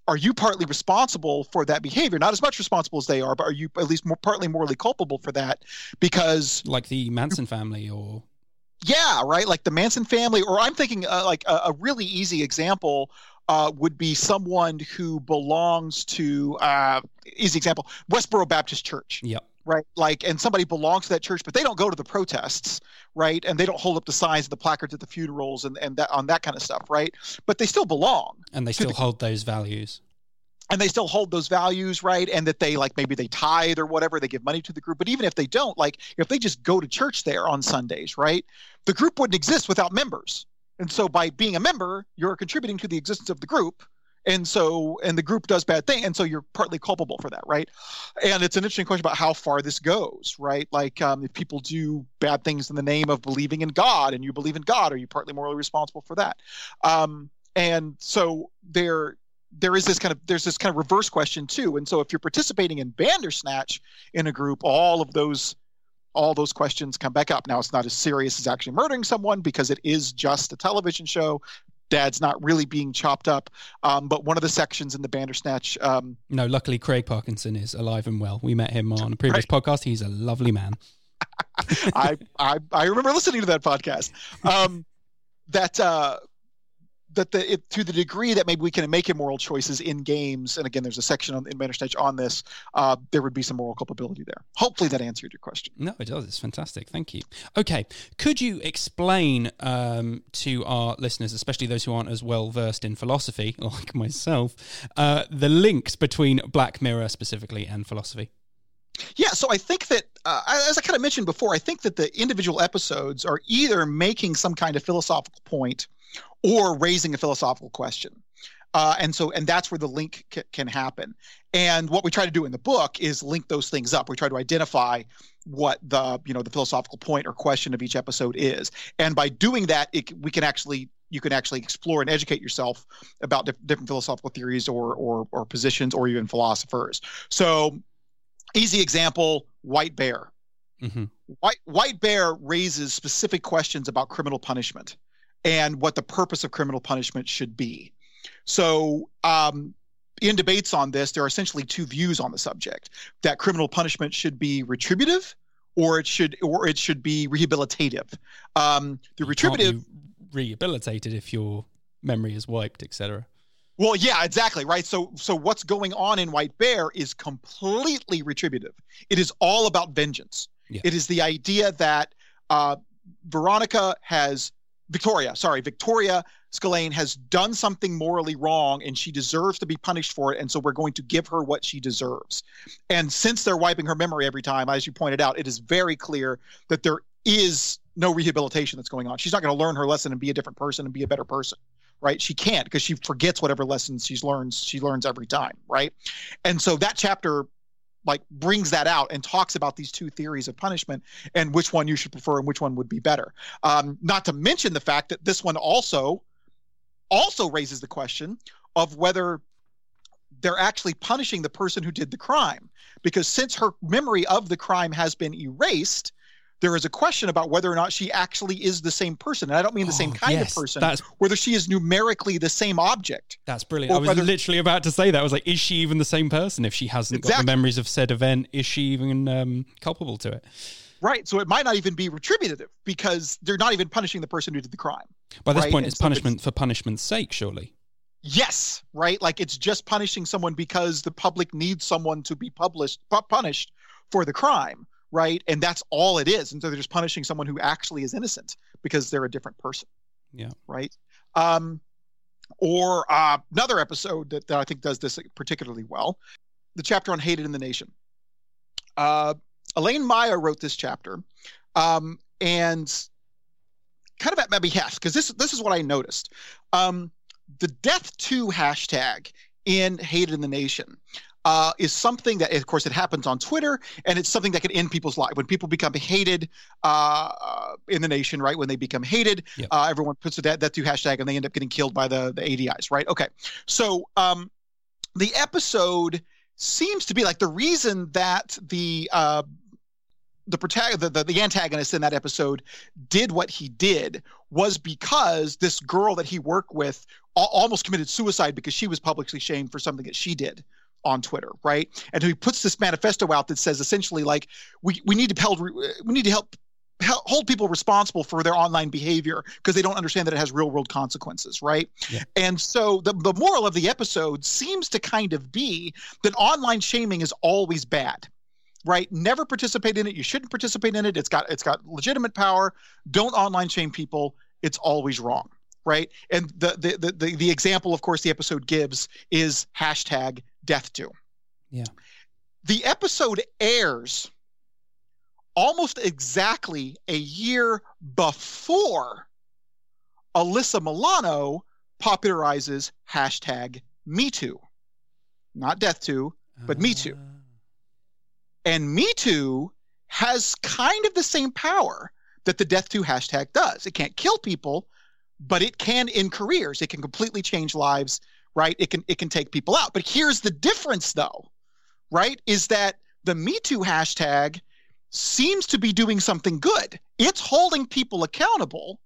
Are you partly responsible for that behavior? Not as much responsible as they are, but are you at least more partly morally culpable for that? Because like the Manson family, or yeah, right, like the Manson family, or I'm thinking uh, like a, a really easy example uh, would be someone who belongs to uh, easy example Westboro Baptist Church. Yep right? Like and somebody belongs to that church but they don't go to the protests right? And they don't hold up the signs and the placards at the funerals and, and that on that kind of stuff right? But they still belong and they still the, hold those values. And they still hold those values right? And that they like maybe they tithe or whatever they give money to the group. But even if they don't like if they just go to church there on sundays right? The group wouldn't exist without members and so by being a member you're contributing to the existence of the group. And so and the group does bad thing and so you're partly culpable for that right? And it's an interesting question about how far this goes right? Like um, if people do bad things in the name of believing in god and you believe in god are you partly morally responsible for that? Um, and so there there is this kind of there's this kind of reverse question too. And so if you're participating in bandersnatch in a group all of those all those questions come back up. Now, it's not as serious as actually murdering someone because it is just a television show dad's not really being chopped up. Um, but one of the sections in the Bandersnatch. Um, no, luckily Craig Parkinson is alive and well. We met him on a previous right. podcast. He's a lovely man. I, I I remember listening to that podcast. Um, that uh, that the it, to the degree that maybe we can make immoral choices in games, and again, there's a section on, in Bandersnatch on this. Uh, there would be some moral culpability there. Hopefully, that answered your question. No, it does. It's fantastic. Thank you. Okay, could you explain um, to our listeners, especially those who aren't as well versed in philosophy like myself, uh, the links between Black Mirror specifically and philosophy? Yeah, so I think that, uh, as I kind of mentioned before, I think that the individual episodes are either making some kind of philosophical point or raising a philosophical question. Uh, and so, and that's where the link c- can happen. And what we try to do in the book is link those things up. We try to identify what the you know the philosophical point or question of each episode is, and by doing that, it, we can actually you can actually explore and educate yourself about dif- different philosophical theories or, or or positions or even philosophers. So, easy example: White Bear. Mm-hmm. White White Bear raises specific questions about criminal punishment and what the purpose of criminal punishment should be. So, um, in debates on this, there are essentially two views on the subject: that criminal punishment should be retributive, or it should, or it should be rehabilitative. Um, the you retributive rehabilitated if your memory is wiped, etc. Well, yeah, exactly, right. So, so what's going on in White Bear is completely retributive. It is all about vengeance. Yeah. It is the idea that uh, Veronica has Victoria, sorry, Victoria Skillane has done something morally wrong and she deserves to be punished for it. And so we're going to give her what she deserves. And since they're wiping her memory every time, as you pointed out, it is very clear that there is no rehabilitation that's going on. She's not going to learn her lesson and be a different person and be a better person. Right. She can't because she forgets whatever lessons she's learns she learns every time. Right. And so that chapter like brings that out and talks about these two theories of punishment and which one you should prefer and which one would be better. Um, not to mention the fact that this one also also raises the question of whether they're actually punishing the person who did the crime because since her memory of the crime has been erased there is a question about whether or not she actually is the same person. And I don't mean the oh, same kind yes, of person, that's, whether she is numerically the same object. That's brilliant. I was whether, literally about to say that. I was like, is she even the same person if she hasn't exactly. got the memories of said event? Is she even um, culpable to it? Right. So it might not even be retributive because they're not even punishing the person who did the crime. By this right? point, it's so punishment it's, for punishment's sake, surely. Yes, right. Like it's just punishing someone because the public needs someone to be published, punished for the crime right? And that's all it is. And so they're just punishing someone who actually is innocent because they're a different person. Yeah. Right. Um, or uh, another episode that, that I think does this particularly well, the chapter on hated in the nation. Uh, Elaine Maya wrote this chapter, um, and kind of at my behest because this this is what I noticed. Um, the death to hashtag in hated in the nation uh, is something that, of course, it happens on Twitter, and it's something that can end people's lives. When people become hated uh, in the nation, right? When they become hated, yep. uh, everyone puts a that that to hashtag, and they end up getting killed by the the ADIs, right? Okay, so um, the episode seems to be like the reason that the uh, the, protag- the, the, the antagonist in that episode did what he did was because this girl that he worked with almost committed suicide because she was publicly shamed for something that she did on Twitter, right? And he puts this manifesto out that says essentially like we we need to help we need to help hold people responsible for their online behavior because they don't understand that it has real world consequences, right? Yeah. And so the the moral of the episode seems to kind of be that online shaming is always bad. Right? Never participate in it. You shouldn't participate in it. It's got it's got legitimate power. Don't online shame people. It's always wrong right? And the, the the the example, of course, the episode gives is hashtag death to. Yeah. The episode airs almost exactly a year before Alyssa Milano popularizes hashtag MeToo. Not death to, but uh... Me Too. And Me Too has kind of the same power that the death to hashtag does. It can't kill people, but it can in careers. It can completely change lives right? It can it can take people out. But here's the difference though, right? Is that the Me Too hashtag seems to be doing something good. It's holding people accountable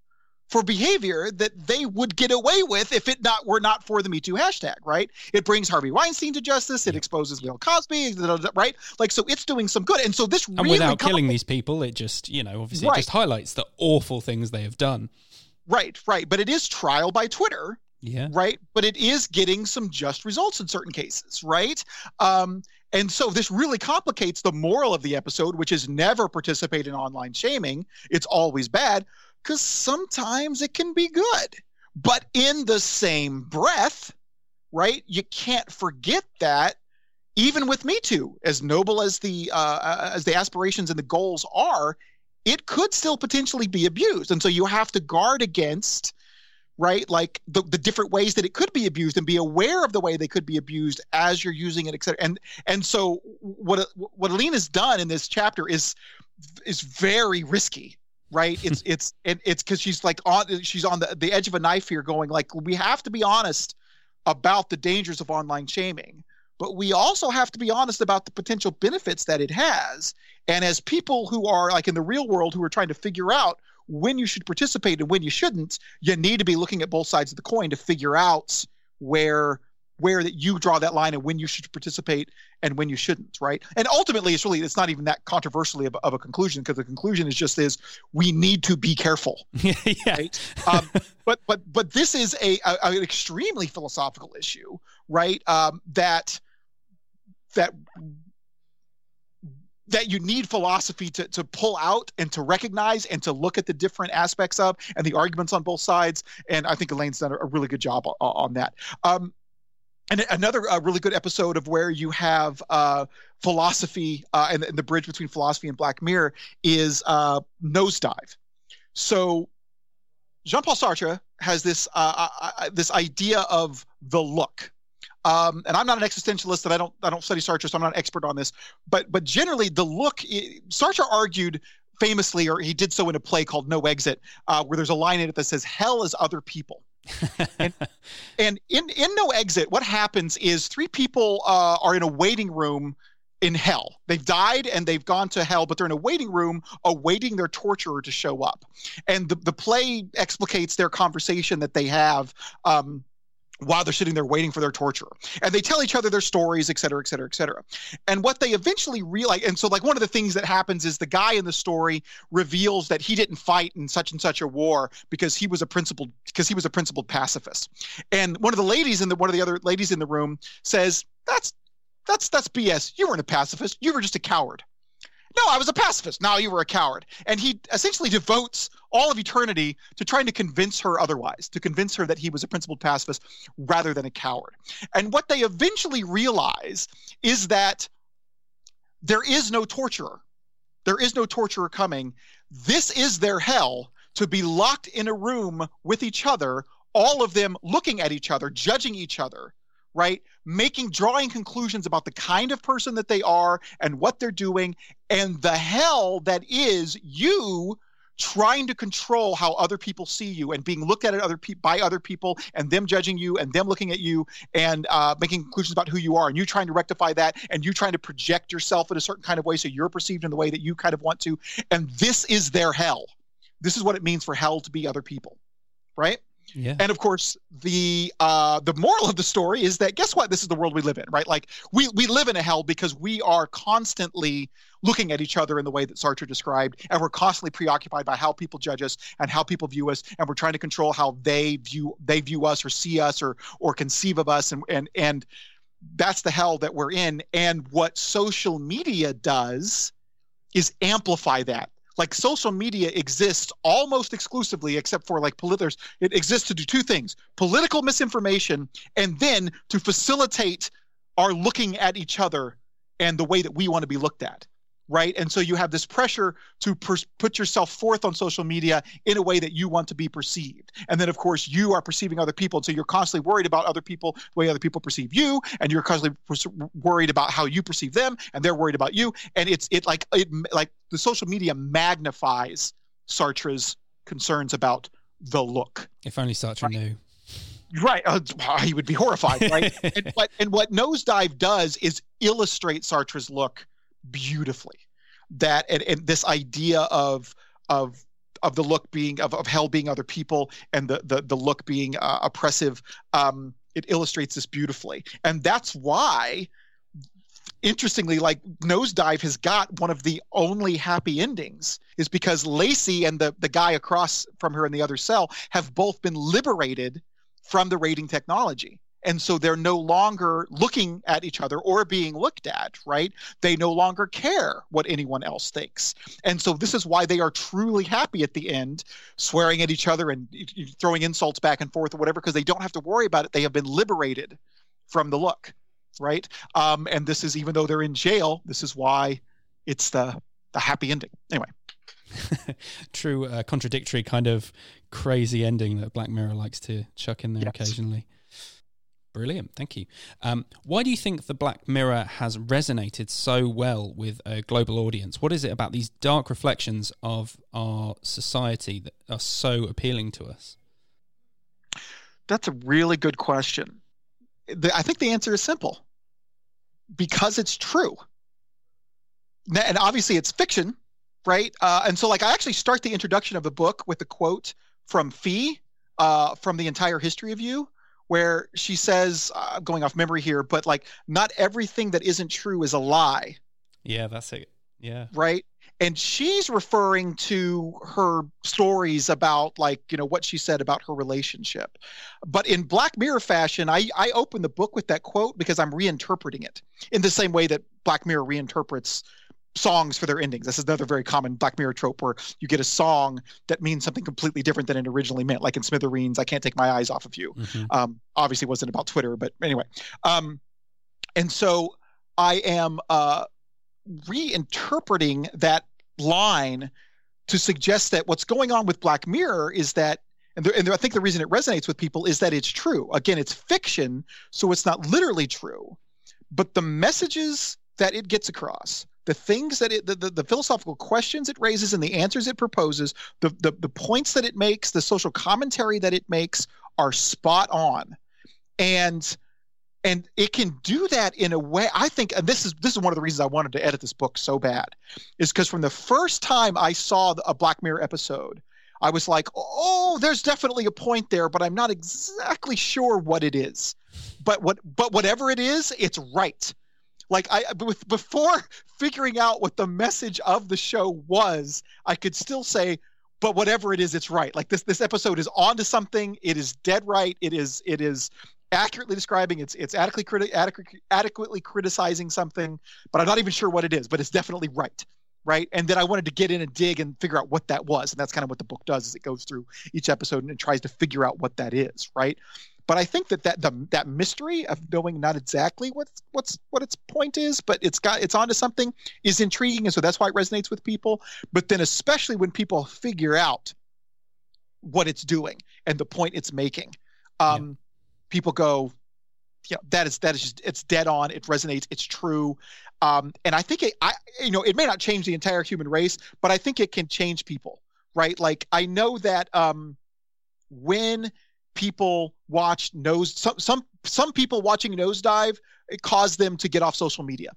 for behavior that they would get away with if it not were not for the Me Too hashtag, right? It brings Harvey Weinstein to justice. It exposes Bill Cosby, right? Like so, it's doing some good. And so this and really without killing these people, it just you know obviously right. it just highlights the awful things they have done. Right, right. But it is trial by Twitter, yeah. Right. But it is getting some just results in certain cases. Right. Um, and so this really complicates the moral of the episode, which is never participate in online shaming. It's always bad because sometimes it can be good. But in the same breath, right, you can't forget that even with Me Too, as noble as the uh, as the aspirations and the goals are, it could still potentially be abused. And so you have to guard against right? Like the, the different ways that it could be abused and be aware of the way they could be abused as you're using it, et cetera. And and so what what Aline has done in this chapter is is very risky, right? It's it's it, it's because she's like on she's on the, the edge of a knife here, going like we have to be honest about the dangers of online shaming. But we also have to be honest about the potential benefits that it has. And as people who are like in the real world who are trying to figure out when you should participate and when you shouldn't, you need to be looking at both sides of the coin to figure out where where that you draw that line and when you should participate and when you shouldn't right? And ultimately it's really it's not even that controversially of, of a conclusion because the conclusion is just is we need to be careful yeah. right? um, but but but this is a, a, an extremely philosophical issue right? Um, that that that you need philosophy to, to pull out and to recognize and to look at the different aspects of and the arguments on both sides. And I think Elaine's done a really good job on, on that. Um, and another uh, really good episode of where you have uh, philosophy uh, and, and, the bridge between philosophy and Black Mirror is uh, Nosedive. So Jean-Paul Sartre has this uh, uh, this idea of the look, um, and I'm not an existentialist, and I don't I don't study Sartre, so I'm not an expert on this. But but generally, the look Sartre argued famously, or he did so in a play called No Exit, uh, where there's a line in it that says "Hell is other people." and, and in in No Exit, what happens is three people uh, are in a waiting room in hell. They've died and they've gone to hell, but they're in a waiting room awaiting their torturer to show up. And the, the play explicates their conversation that they have um, while they're sitting there waiting for their torturer. And they tell each other their stories, et cetera, et cetera, et cetera. And what they eventually realize, and so like one of the things that happens is the guy in the story reveals that he didn't fight in such and such a war because he was a principled because he was a principled pacifist. And one of the ladies in the one of the other ladies in the room says, That's that's that's BS. You weren't a pacifist. You were just a coward. No, I was a pacifist. Now you were a coward. And he essentially devotes all of eternity to trying to convince her otherwise, to convince her that he was a principled pacifist rather than a coward. And what they eventually realize is that there is no torturer. There is no torturer coming. This is their hell to be locked in a room with each other, all of them looking at each other, judging each other, right? Making, drawing conclusions about the kind of person that they are and what they're doing, and the hell that is you trying to control how other people see you and being looked at other pe- by other people and them judging you and them looking at you and uh, making conclusions about who you are and you trying to rectify that and you trying to project yourself in a certain kind of way so you're perceived in the way that you kind of want to. And this is their hell. This is what it means for hell to be other people. Right yeah. And of course, the uh, the moral of the story is that guess what? This is the world we live in, right? Like we we live in a hell because we are constantly looking at each other in the way that Sartre described, and we're constantly preoccupied by how people judge us and how people view us, and we're trying to control how they view they view us or see us or or conceive of us, and and and that's the hell that we're in. And what social media does is amplify that like social media exists almost exclusively except for like politics it exists to do two things political misinformation and then to facilitate our looking at each other and the way that we want to be looked at right? And so you have this pressure to per- put yourself forth on social media in a way that you want to be perceived. And then, of course, you are perceiving other people. And so you're constantly worried about other people, the way other people perceive you, and you're constantly worried about how you perceive them, and they're worried about you. And it's it like it like the social media magnifies Sartre's concerns about the look. If only Sartre right? knew. Right, uh, he would be horrified, right? and, what, and what Nosedive does is illustrate Sartre's look beautifully. That and, and this idea of of of the look being of, of hell being other people and the the, the look being uh, oppressive um, it illustrates this beautifully and that's why interestingly like nosedive has got one of the only happy endings is because lacie and the the guy across from her in the other cell have both been liberated from the rating technology and so they're no longer looking at each other or being looked at right? They no longer care what anyone else thinks. And so this is why they are truly happy at the end swearing at each other and throwing insults back and forth or whatever because they don't have to worry about it. They have been liberated from the look right? Um, and this is even though they're in jail this is why it's the the happy ending. Anyway. True uh, contradictory kind of crazy ending that black mirror likes to chuck in there yes. occasionally Brilliant, thank you. Um, why do you think the Black Mirror has resonated so well with a global audience? What is it about these dark reflections of our society that are so appealing to us? That's a really good question. I think the answer is simple because it's true. And obviously, it's fiction, right? Uh, and so, like, I actually start the introduction of the book with a quote from Fee uh, from the entire history of you where she says, uh, going off memory here, but like, not everything that isn't true is a lie. Yeah, that's it. Yeah. Right. And she's referring to her stories about like, you know, what she said about her relationship. But in Black Mirror fashion, I, I open the book with that quote because I'm reinterpreting it in the same way that Black Mirror reinterprets songs for their endings. This is another very common Black Mirror trope where you get a song that means something completely different than it originally meant. Like in Smithereens, I can't take my eyes off of you. Mm-hmm. Um, obviously, wasn't about Twitter, but anyway. Um, and so I am uh, reinterpreting that line to suggest that what's going on with Black Mirror is that And, and I think the reason it resonates with people is that it's true. Again, it's fiction, so it's not literally true, but the messages that it gets across, the things that it, the, the, the philosophical questions it raises and the answers it proposes, the, the, the points that it makes, the social commentary that it makes are spot on. And and it can do that in a way i think and this is this is one of the reasons i wanted to edit this book so bad is because from the first time i saw a black mirror episode i was like oh there's definitely a point there but i'm not exactly sure what it is but what but whatever it is it's right like i before figuring out what the message of the show was i could still say but whatever it is it's right. Like this this episode is on to something. It is dead right. It is it is accurately describing it's it's adequately criti- adequately adequately criticizing something but i'm not even sure what it is but it's definitely right right? And then i wanted to get in and dig and figure out what that was and that's kind of what the book does is it goes through each episode and tries to figure out what that is right but i think that that the, that mystery of knowing not exactly what's what's what its point is but it's got it's onto something is intriguing and so that's why it resonates with people but then especially when people figure out what it's doing and the point it's making um, yeah people go, yeah, that is that is just it's dead on. It resonates. It's true. Um, and I think it, I, you know, it may not change the entire human race, but I think it can change people, right? Like I know that um, when people watch nose, some some some people watching Nosedive, it caused them to get off social media.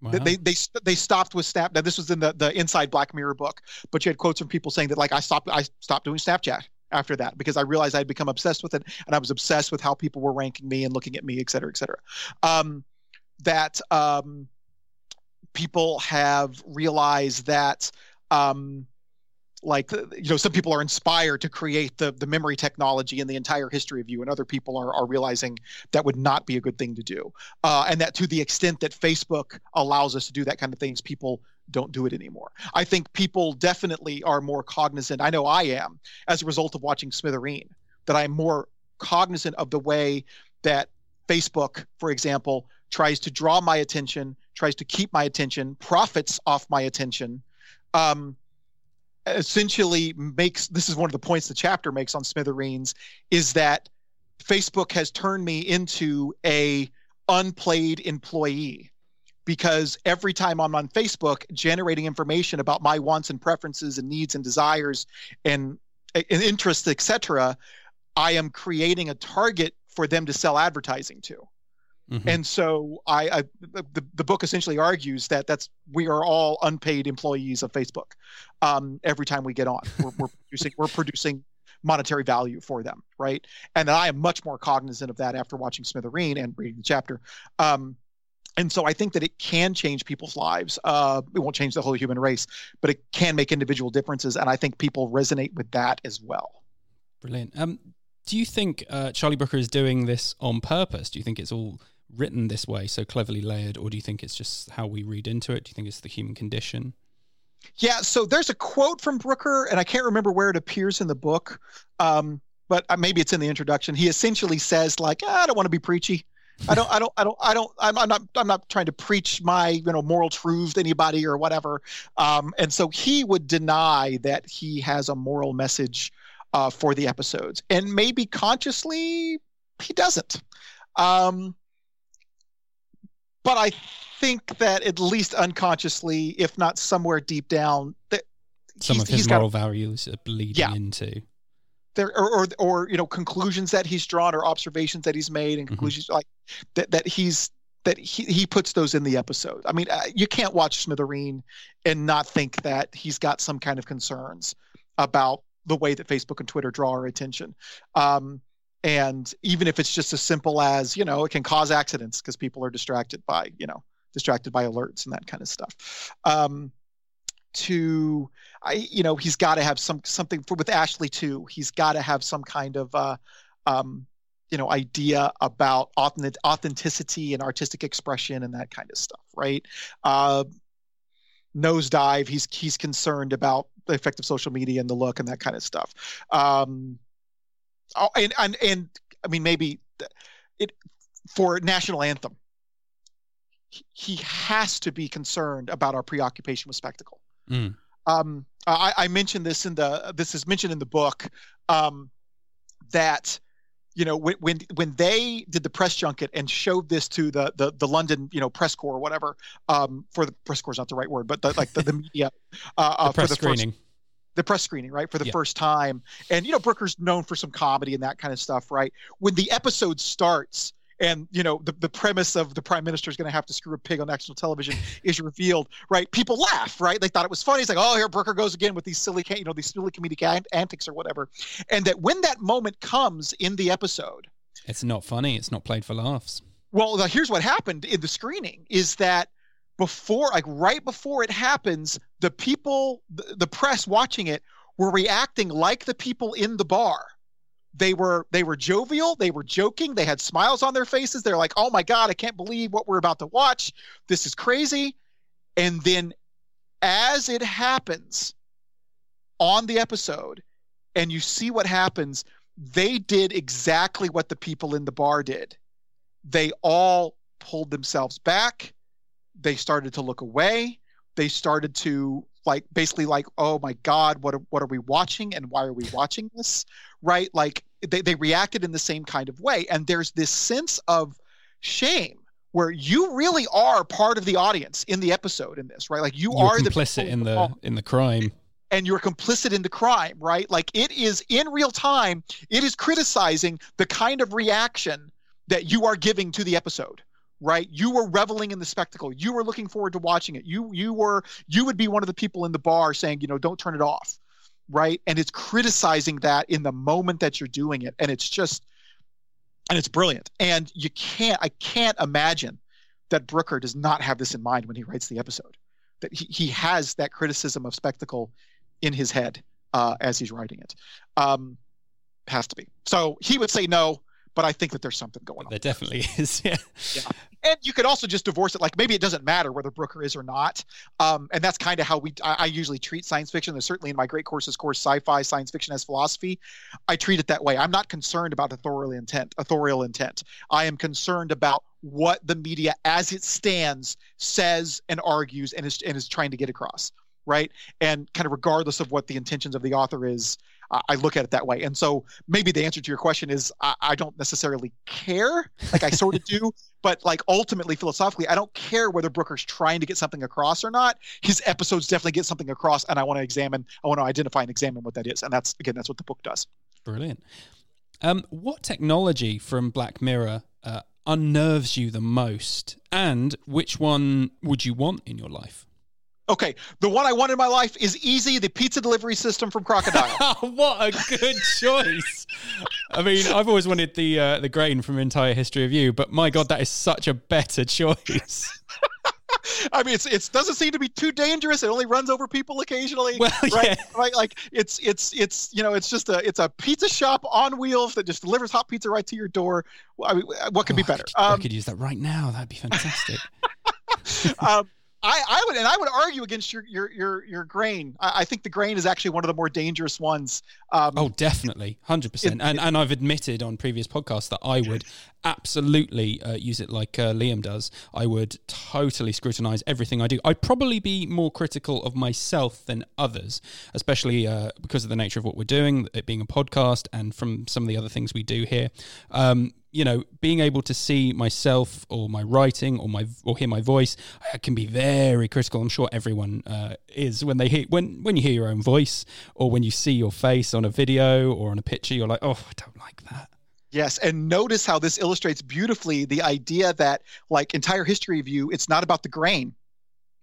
Wow. They, they they stopped with Snap. Now this was in the the Inside Black Mirror book, but you had quotes from people saying that like I stopped I stopped doing Snapchat after that because I realized I'd become obsessed with it and I was obsessed with how people were ranking me and looking at me, et cetera, et cetera. Um, that um, people have realized that um, like you know some people are inspired to create the the memory technology and the entire history of you and other people are, are realizing that would not be a good thing to do. Uh, and that to the extent that facebook allows us to do that kind of things people don't do it anymore. I think people definitely are more cognizant i know i am as a result of watching smithereen that i'm more cognizant of the way that facebook for example tries to draw my attention tries to keep my attention profits off my attention um, essentially makes this is one of the points the chapter makes on smithereens is that facebook has turned me into a unplayed employee. Because every time i'm on facebook generating information about my wants and preferences and needs and desires and, and interests etc i am creating a target for them to sell advertising to Mm-hmm. And so I, I the, the book essentially argues that that's we are all unpaid employees of Facebook. Um, every time we get on, we're, we're producing we're producing monetary value for them, right? And I am much more cognizant of that after watching Smithereen and reading the chapter. Um, and so I think that it can change people's lives. Uh, it won't change the whole human race, but it can make individual differences, and I think people resonate with that as well. Brilliant. Um, do you think uh, Charlie Brooker is doing this on purpose? Do you think it's all written this way, so cleverly layered, or do you think it's just how we read into it? Do you think it's the human condition? Yeah, so there's a quote from Brooker, and I can't remember where it appears in the book, um, but uh, maybe it's in the introduction. He essentially says, like, ah, I don't want to be preachy. I don't, I don't, I don't, I don't, I'm, I'm, not, I'm not trying to preach my, you know, moral truth to anybody or whatever. Um, and so he would deny that he has a moral message uh, for the episodes, and maybe consciously he doesn't. Um, but I think that at least unconsciously, if not somewhere deep down, that some of his moral got, values are bleeding yeah. into there, or, or, or you know conclusions that he's drawn or observations that he's made and mm-hmm. conclusions mm-hmm. like that that he's that he, he puts those in the episode. I mean, uh, you can't watch Smithereen and not think that he's got some kind of concerns about the way that Facebook and Twitter draw our attention. Um, and even if it's just as simple as you know it can cause accidents because people are distracted by you know distracted by alerts and that kind of stuff. Um to i you know he's got to have some something for with ashley Too he's got to have some kind of uh um you know idea about authentic, authenticity and artistic expression and that kind of stuff right? Uh nosedive he's he's concerned about the effect of social media and the look and that kind of stuff. Um Oh, and and and I mean maybe it for national anthem. He has to be concerned about our preoccupation with spectacle. Mm. Um, I, I, mentioned this in the this is mentioned in the book um, that you know when, when when they did the press junket and showed this to the the, the London you know press corps or whatever um, for the press corps is not the right word but the, like the, the media uh, uh, press for the screening. First, the press screening, right, for the yeah. first time. And you know, Brooker's known for some comedy and that kind of stuff, right? When the episode starts, and you know the, the premise of the prime minister is going to have to screw a pig on national television is revealed right people laugh right they thought it was funny it's like oh here brooker goes again with these silly you know these silly comedic antics or whatever and that when that moment comes in the episode it's not funny it's not played for laughs well here's what happened in the screening is that before like right before it happens the people the, the press watching it were reacting like the people in the bar. They were they were jovial they were joking they had smiles on their faces they're like oh my god i can't believe what we're about to watch. This is crazy. And then as it happens on the episode and you see what happens they did exactly what the people in the bar did. They all pulled themselves back they started to look away. They started to like basically like oh my god what are, what are we watching and why are we watching this? Right? Like they, they reacted in the same kind of way. And there's this sense of shame where you really are part of the audience in the episode in this right? Like you you're are complicit the in the in the crime. And you're complicit in the crime right? Like it is in real time it is criticizing the kind of reaction that you are giving to the episode right you were reveling in the spectacle you were looking forward to watching it you you were you would be one of the people in the bar saying you know don't turn it off right and it's criticizing that in the moment that you're doing it and it's just and it's brilliant and you can't i can't imagine that brooker does not have this in mind when he writes the episode that he, he has that criticism of spectacle in his head uh, as he's writing it um, has to be so he would say no but I think that there's something going on. There definitely is. Yeah. yeah. And you could also just divorce it. Like maybe it doesn't matter whether Brooker is or not. Um, and that's kind of how we I, I, usually treat science fiction. There's certainly in my great courses course sci-fi, science fiction as philosophy. I treat it that way. I'm not concerned about authorial intent. Authorial intent. I am concerned about what the media, as it stands, says and argues and is and is trying to get across. Right. And kind of regardless of what the intentions of the author is I look at it that way. And so maybe the answer to your question is I, I don't necessarily care. Like I sort of do, but like ultimately philosophically, I don't care whether Brooker's trying to get something across or not. His episodes definitely get something across, and I want to examine, I want to identify and examine what that is. And that's again, that's what the book does. Brilliant. Um, what technology from Black Mirror uh, unnerves you the most, and which one would you want in your life? Okay, the one I want in my life is easy, the pizza delivery system from Crocodile. what a good choice! I mean, I've always wanted the uh, the grain from Entire History of You, but my god, that is such a better choice. I mean, it's it doesn't seem to be too dangerous. It only runs over people occasionally. Well, right? Yeah. right? Like it's it's it's you know it's just a it's a pizza shop on wheels that just delivers hot pizza right to your door. I mean, what could oh, be better? I could, um, I could use that right now. That'd be fantastic. um, I, I would and I would argue against your your your, your grain. I, I, think the grain is actually one of the more dangerous ones. Um, oh, definitely, hundred percent. And and I've admitted on previous podcasts that I would absolutely uh, use it like uh, Liam does. I would totally scrutinize everything I do. I'd probably be more critical of myself than others, especially uh, because of the nature of what we're doing, it being a podcast, and from some of the other things we do here. Um, you know, being able to see myself or my writing or my or hear my voice, I can be very critical. I'm sure everyone uh, is when they hear when when you hear your own voice or when you see your face on a video or on a picture. You're like, oh, I don't like that. Yes, and notice how this illustrates beautifully the idea that, like entire history of you, it's not about the grain.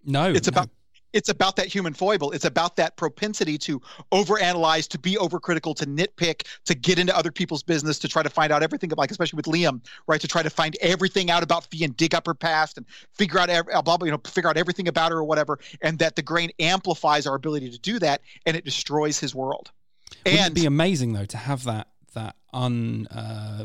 No, it's no. about it's about that human foible. It's about that propensity to overanalyze, to be overcritical, to nitpick, to get into other people's business, to try to find out everything, about like especially with Liam, right? To try to find everything out about Fee and dig up her past and figure out every, blah, blah, you know, figure out everything about her or whatever. And that the grain amplifies our ability to do that, and it destroys his world. Wouldn't and, it would be amazing though to have that that un uh,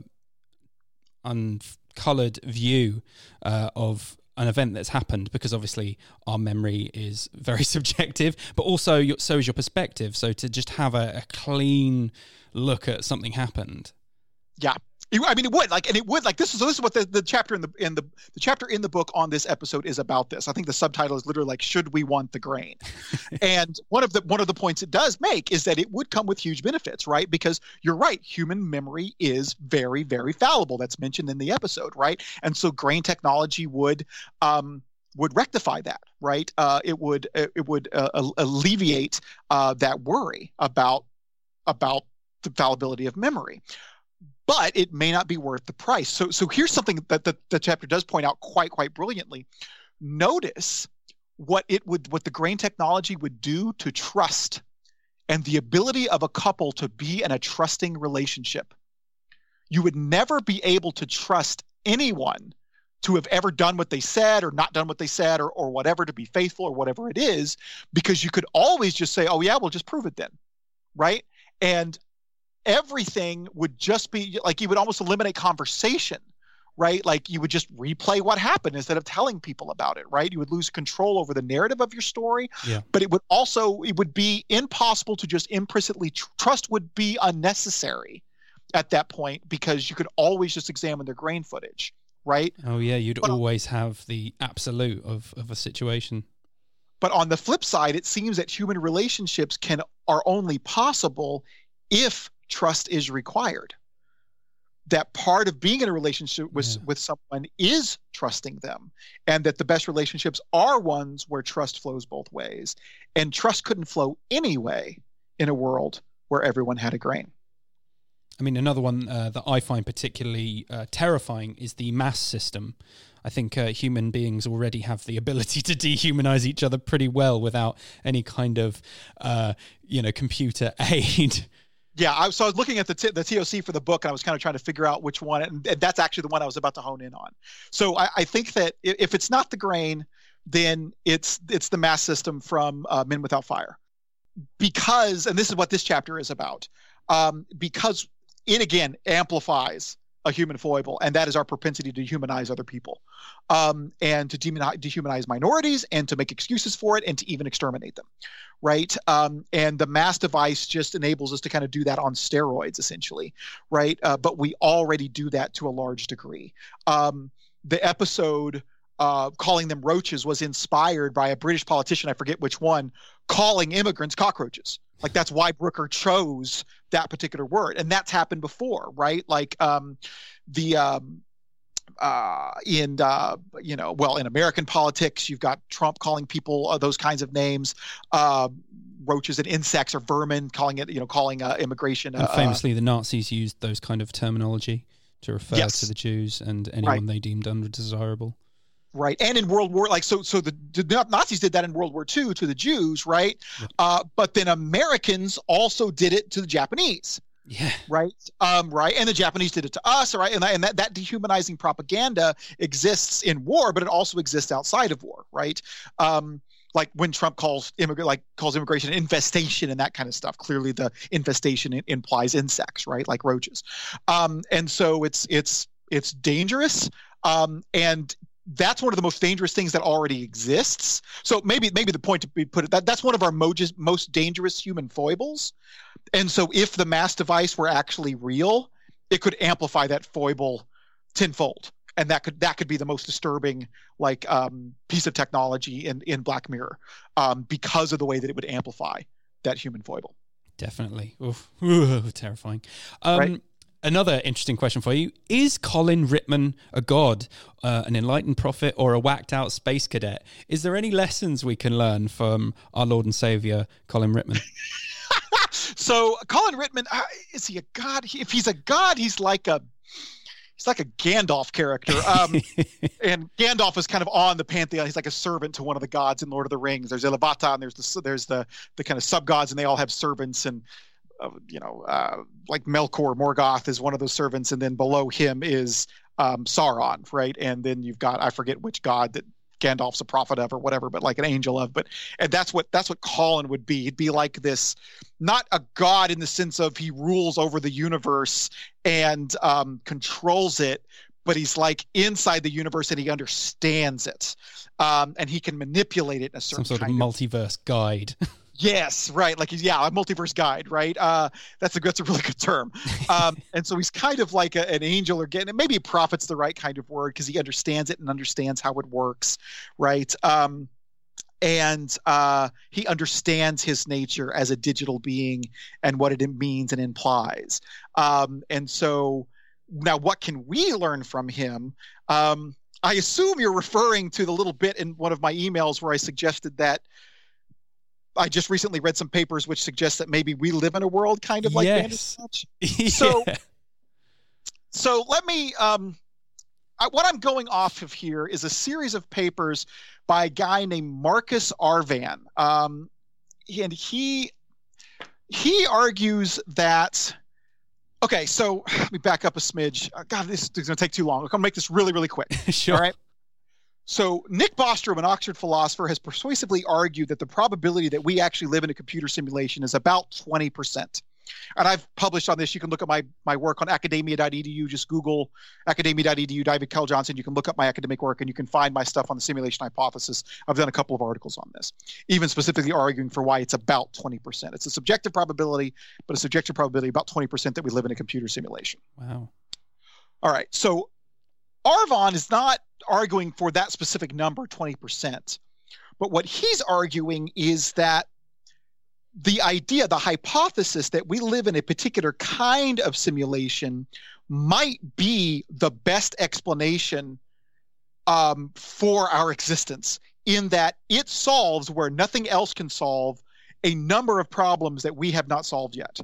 uncolored view uh, of an event that's happened because obviously our memory is very subjective, but also your, so is your perspective. So to just have a, a clean look at something happened. Yeah, I mean, it would like, and it would like this is this is what the, the chapter in the in the the chapter in the book on this episode is about. This, I think the subtitle is literally like, "Should we want the grain?" and one of the one of the points it does make is that it would come with huge benefits, right? Because you're right, human memory is very very fallible. That's mentioned in the episode, right? And so grain technology would um, would rectify that, right? Uh, it would it would uh, alleviate uh, that worry about about the fallibility of memory but it may not be worth the price. So, so here's something that the, the chapter does point out quite, quite brilliantly. Notice what it would, what the grain technology would do to trust and the ability of a couple to be in a trusting relationship. You would never be able to trust anyone to have ever done what they said or not done what they said or, or whatever to be faithful or whatever it is, because you could always just say, oh, yeah, we'll just prove it then. Right. And everything would just be like you would almost eliminate conversation right? Like you would just replay what happened instead of telling people about it right? You would lose control over the narrative of your story yeah. but it would also it would be impossible to just implicitly tr- trust would be unnecessary at that point because you could always just examine their grain footage right? Oh yeah you'd but, always have the absolute of of a situation. But on the flip side it seems that human relationships can are only possible if trust is required. That part of being in a relationship with yeah. with someone is trusting them and that the best relationships are ones where trust flows both ways. And trust couldn't flow anyway in a world where everyone had a grain. I mean another one uh, that i find particularly uh, terrifying is the mass system. I think uh, human beings already have the ability to dehumanize each other pretty well without any kind of, uh, you know, computer aid yeah, I, so I was looking at the t- the TOC for the book, and I was kind of trying to figure out which one, and, and that's actually the one I was about to hone in on. So I, I, think that if it's not the grain, then it's it's the mass system from uh, Men Without Fire, because, and this is what this chapter is about, um, because it again amplifies a human foible, and that is our propensity to humanize other people, um, and to dehumanize minorities, and to make excuses for it, and to even exterminate them, right? Um, and the mass device just enables us to kind of do that on steroids, essentially, right? Uh, but we already do that to a large degree. Um, the episode. Uh, calling them roaches was inspired by a British politician, I forget which one, calling immigrants cockroaches. Like that's why Brooker chose that particular word, and that's happened before, right? Like um, the um, uh, in uh, you know, well, in American politics, you've got Trump calling people uh, those kinds of names. Uh, roaches and insects or vermin, calling it, you know, calling uh, immigration. And uh, famously, the Nazis used those kind of terminology to refer yes. to the Jews and anyone right. they deemed undesirable right and in world war like so so the, the nazis did that in world war ii to the jews right? Uh, but then americans also did it to the japanese. Yeah. Right? Um, right and the japanese did it to us right? And, and that, that dehumanizing propaganda exists in war but it also exists outside of war right? Um, like when Trump calls immigrant like calls immigration infestation and that kind of stuff. Clearly, the infestation implies insects, right, like roaches. Um, and so it's it's it's dangerous. Um, and that's one of the most dangerous things that already exists. So maybe maybe the point to be put it that that's one of our most most dangerous human foibles. And so if the mass device were actually real, it could amplify that foible tenfold. And that could that could be the most disturbing like um, piece of technology in in Black Mirror um, because of the way that it would amplify that human foible. Definitely, Oof. Ooh, terrifying. Um, right? Another interesting question for you is colin ritman a god uh, an enlightened prophet or a whacked out space cadet is there any lessons we can learn from our lord and savior colin ritman so colin ritman uh, is he a god if he's a god he's like a he's like a Gandalf character. Um, and Gandalf is kind of on the pantheon. He's like a servant to one of the gods in Lord of the Rings. There's Iluvatar, and there's the there's the the kind of sub gods, and they all have servants. And you know, uh, like Melkor Morgoth is one of those servants, and then below him is um, Sauron, right? And then you've got I forget which god that Gandalf's a prophet of or whatever, but like an angel of. But and that's what that's what Colin would be. He'd be like this, not a god in the sense of he rules over the universe and um, controls it, but he's like inside the universe and he understands it, um, and he can manipulate it in a certain some sort of multiverse of, guide. Yes, right. Like he's yeah, a multiverse guide, right? Uh, that's a that's a really good term. Um, and so he's kind of like a, an angel, or getting maybe prophet's the right kind of word because he understands it and understands how it works, right? Um, and uh, he understands his nature as a digital being and what it means and implies. Um, and so now, what can we learn from him? Um, I assume you're referring to the little bit in one of my emails where I suggested that I just recently read some papers which suggest that maybe we live in a world kind of like yes. So, yeah. so let me. Um, I, what I'm going off of here is a series of papers by a guy named Marcus Arvan, um, and he he argues that. Okay, so let me back up a smidge. Uh, God, this is going to take too long. I'm going to make this really, really quick. sure. All right. So, Nick Bostrom, an Oxford philosopher, has persuasively argued that the probability that we actually live in a computer simulation is about 20%. And I've published on this. You can look at my my work on academia.edu. Just Google academia.edu, David Kyle Johnson. You can look up my academic work and you can find my stuff on the simulation hypothesis. I've done a couple of articles on this, even specifically arguing for why it's about 20%. It's a subjective probability, but a subjective probability about 20% that we live in a computer simulation. Wow. All right. So Arvan is not arguing for that specific number, 20%. But what he's arguing is that the idea, the hypothesis that we live in a particular kind of simulation might be the best explanation um, for our existence, in that it solves where nothing else can solve a number of problems that we have not solved yet.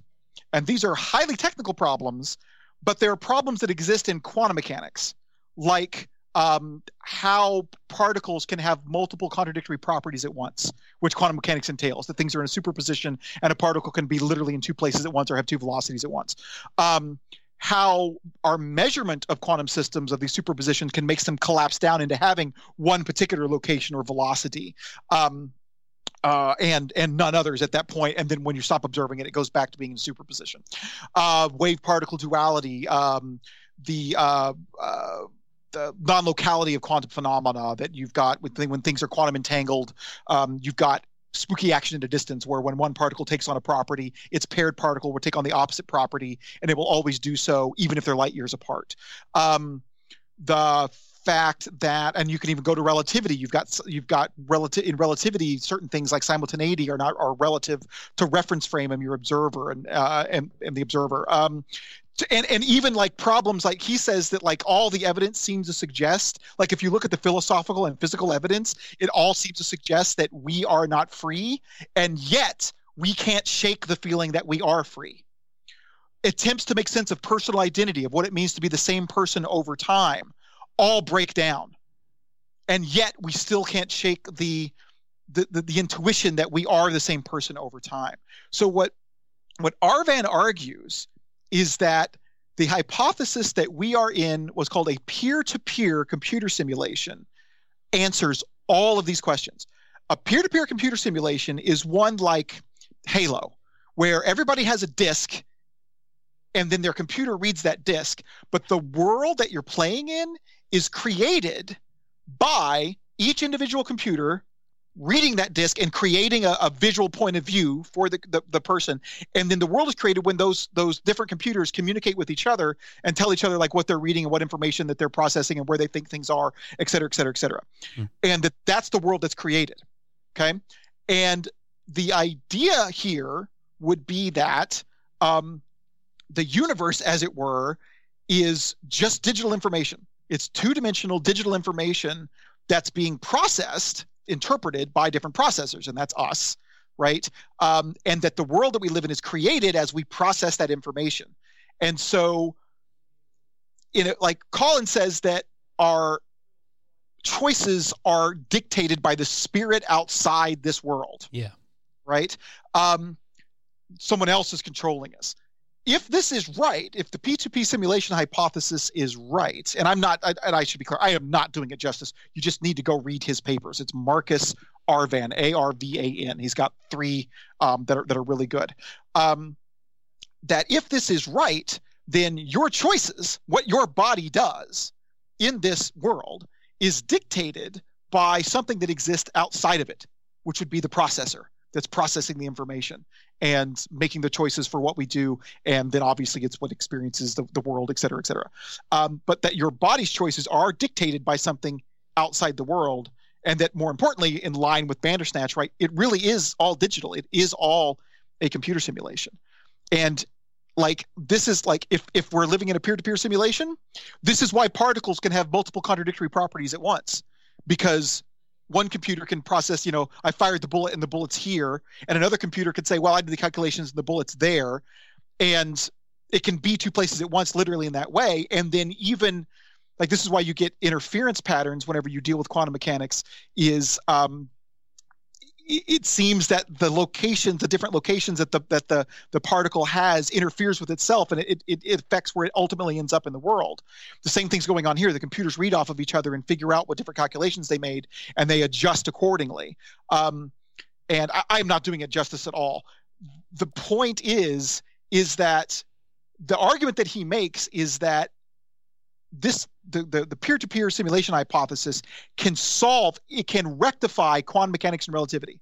And these are highly technical problems, but there are problems that exist in quantum mechanics, like um, how particles can have multiple contradictory properties at once, which quantum mechanics entails. That things are in a superposition and a particle can be literally in two places at once or have two velocities at once. Um, how our measurement of quantum systems of these superpositions can make them collapse down into having one particular location or velocity. Um, uh, and and none others at that point. And then when you stop observing it, it goes back to being in superposition. Uh, wave particle duality, um, the uh, uh the non-locality of quantum phenomena that you've got when, when things are quantum entangled. Um, you've got spooky action at a distance where when one particle takes on a property, its paired particle will take on the opposite property, and it will always do so even if they're light years apart. Um, the fact that and you can even go to relativity you've got you've got relative in relativity certain things like simultaneity are not are relative to reference frame and your observer and uh, and, and the observer um, and and even like problems like he says that like all the evidence seems to suggest like if you look at the philosophical and physical evidence it all seems to suggest that we are not free and yet we can't shake the feeling that we are free. Attempts to make sense of personal identity of what it means to be the same person over time all break down. And yet we still can't shake the the, the, the intuition that we are the same person over time. So what what arvan argues is that the hypothesis that we are in was called a peer-to-peer computer simulation answers all of these questions. A peer-to-peer computer simulation is one like Halo, where everybody has a disk and then their computer reads that disk, but the world that you're playing in is created by each individual computer reading that disk and creating a, a visual point of view for the, the, the, person. And then the world is created when those those different computers communicate with each other and tell each other like what they're reading and what information that they're processing and where they think things are et cetera et cetera et cetera. Mm. and that that's the world that's created okay? And the idea here would be that um, the universe as it were is just digital information. It's two-dimensional digital information that's being processed interpreted by different processors, and that's us, right? Um, and that the world that we live in is created as we process that information. And so, in it, like Colin says that our choices are dictated by the spirit outside this world. Yeah. Right. Um, someone else is controlling us if this is right, if the P2P simulation hypothesis is right, and I'm not, I, and I should be clear, I am not doing it justice. You just need to go read his papers. It's Marcus Arvan, A R V A N. He's got three um, that are that are really good. Um, that if this is right, then your choices, what your body does in this world, is dictated by something that exists outside of it, which would be the processor that's processing the information and making the choices for what we do and then obviously it's what experiences the, the world et cetera et cetera. Um, but that your body's choices are dictated by something outside the world and that more importantly in line with bandersnatch right it really is all digital. It is all a computer simulation. And like this is like if if we're living in a peer-to-peer simulation this is why particles can have multiple contradictory properties at once because one computer can process, you know, I fired the bullet and the bullet's here, and another computer could say, well, I did the calculations and the bullet's there, and it can be two places at once, literally in that way. And then even like this is why you get interference patterns whenever you deal with quantum mechanics is um, it seems that the locations, the different locations that the that the the particle has, interferes with itself, and it, it, it affects where it ultimately ends up in the world. The same thing's going on here. The computers read off of each other and figure out what different calculations they made, and they adjust accordingly. Um, and I, am not doing it justice at all. The point is, is that the argument that he makes is that this the, the, the peer-to-peer simulation hypothesis can solve it can rectify quantum mechanics and relativity.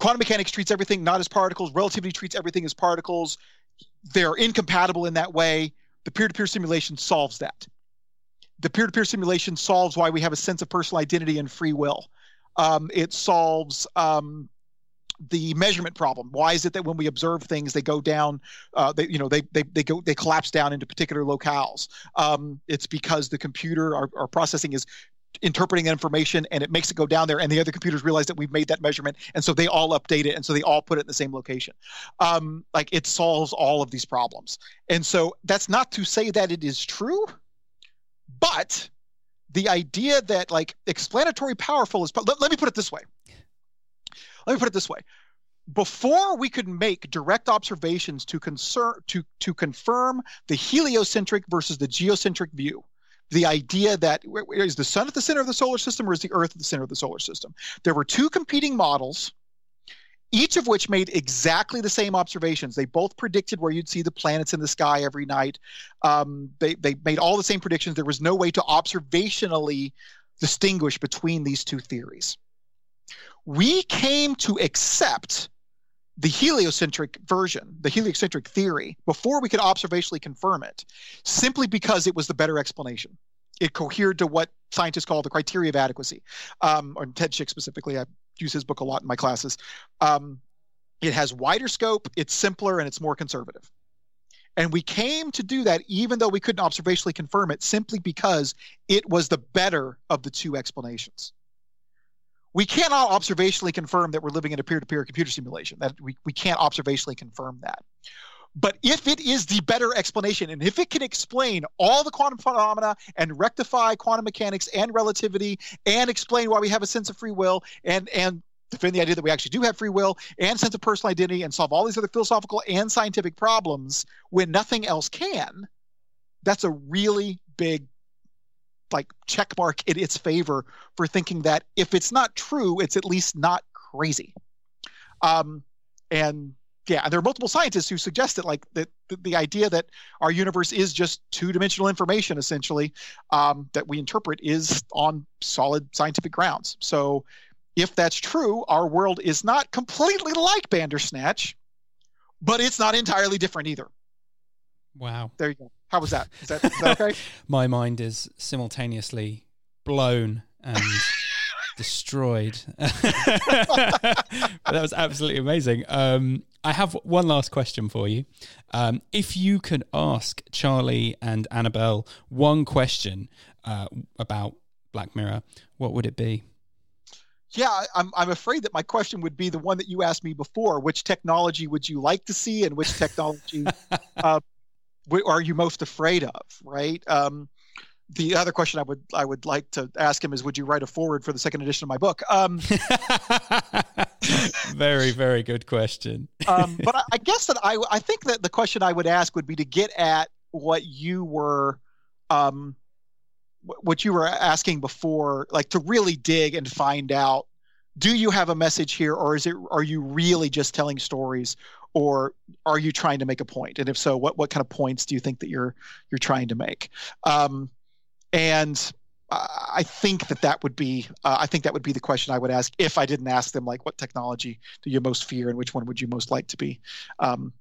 Quantum mechanics treats everything not as particles. Relativity treats everything as particles. They're incompatible in that way. The peer-to-peer simulation solves that. The peer-to-peer simulation solves why we have a sense of personal identity and free will. Um, it solves um, the measurement problem. Why is it that when we observe things, they go down, uh, they, you know, they, they, they go, they collapse down into particular locales? Um, it's because the computer, our, our processing is interpreting information and it makes it go down there and the other computers realize that we've made that measurement and so they all update it and so they all put it in the same location um, like it solves all of these problems and so that's not to say that it is true but the idea that like explanatory powerful is let, let me put it this way let me put it this way. Before we could make direct observations to concern to to confirm the heliocentric versus the geocentric view the idea that is the sun at the center of the solar system or is the earth at the center of the solar system? There were two competing models each of which made exactly the same observations. They both predicted where you'd see the planets in the sky every night. Um, they, they made all the same predictions. There was no way to observationally distinguish between these two theories we came to accept the heliocentric version, the heliocentric theory, before we could observationally confirm it, simply because it was the better explanation. It cohered to what scientists call the criteria of adequacy, um, or Ted Schick specifically. I use his book a lot in my classes. Um, it has wider scope, it's simpler, and it's more conservative. And we came to do that even though we couldn't observationally confirm it, simply because it was the better of the two explanations we cannot observationally confirm that we're living in a peer-to-peer computer simulation. That we, we can't observationally confirm that. But if it is the better explanation, and if it can explain all the quantum phenomena and rectify quantum mechanics and relativity and explain why we have a sense of free will and and defend the idea that we actually do have free will and sense of personal identity and solve all these other philosophical and scientific problems when nothing else can, that's a really big like check mark in its favor for thinking that if it's not true, it's at least not crazy. Um, and yeah, and there are multiple scientists who suggest that like that the, the idea that our universe is just two-dimensional information essentially um, that we interpret is on solid scientific grounds. So if that's true, our world is not completely like Bandersnatch, but it's not entirely different either. Wow. There you go. How was that? Is that, is that okay? My mind is simultaneously blown and destroyed. that was absolutely amazing. Um, I have one last question for you. Um, if you could ask Charlie and Annabel one question uh, about Black Mirror, what would it be? Yeah, I'm, I'm afraid that my question would be the one that you asked me before. Which technology would you like to see, and which technology uh, are you most afraid of, right? Um, the other question I would I would like to ask him is, would you write a foreword for the second edition of my book? Um, very very good question. um, but I, I, guess that I I think that the question I would ask would be to get at what you were, um, what you were asking before, like to really dig and find out. Do you have a message here, or is it? Are you really just telling stories, or are you trying to make a point? And if so, what what kind of points do you think that you're you're trying to make? Um, and I think that that would be uh, I think that would be the question I would ask if I didn't ask them like what technology do you most fear and which one would you most like to be um,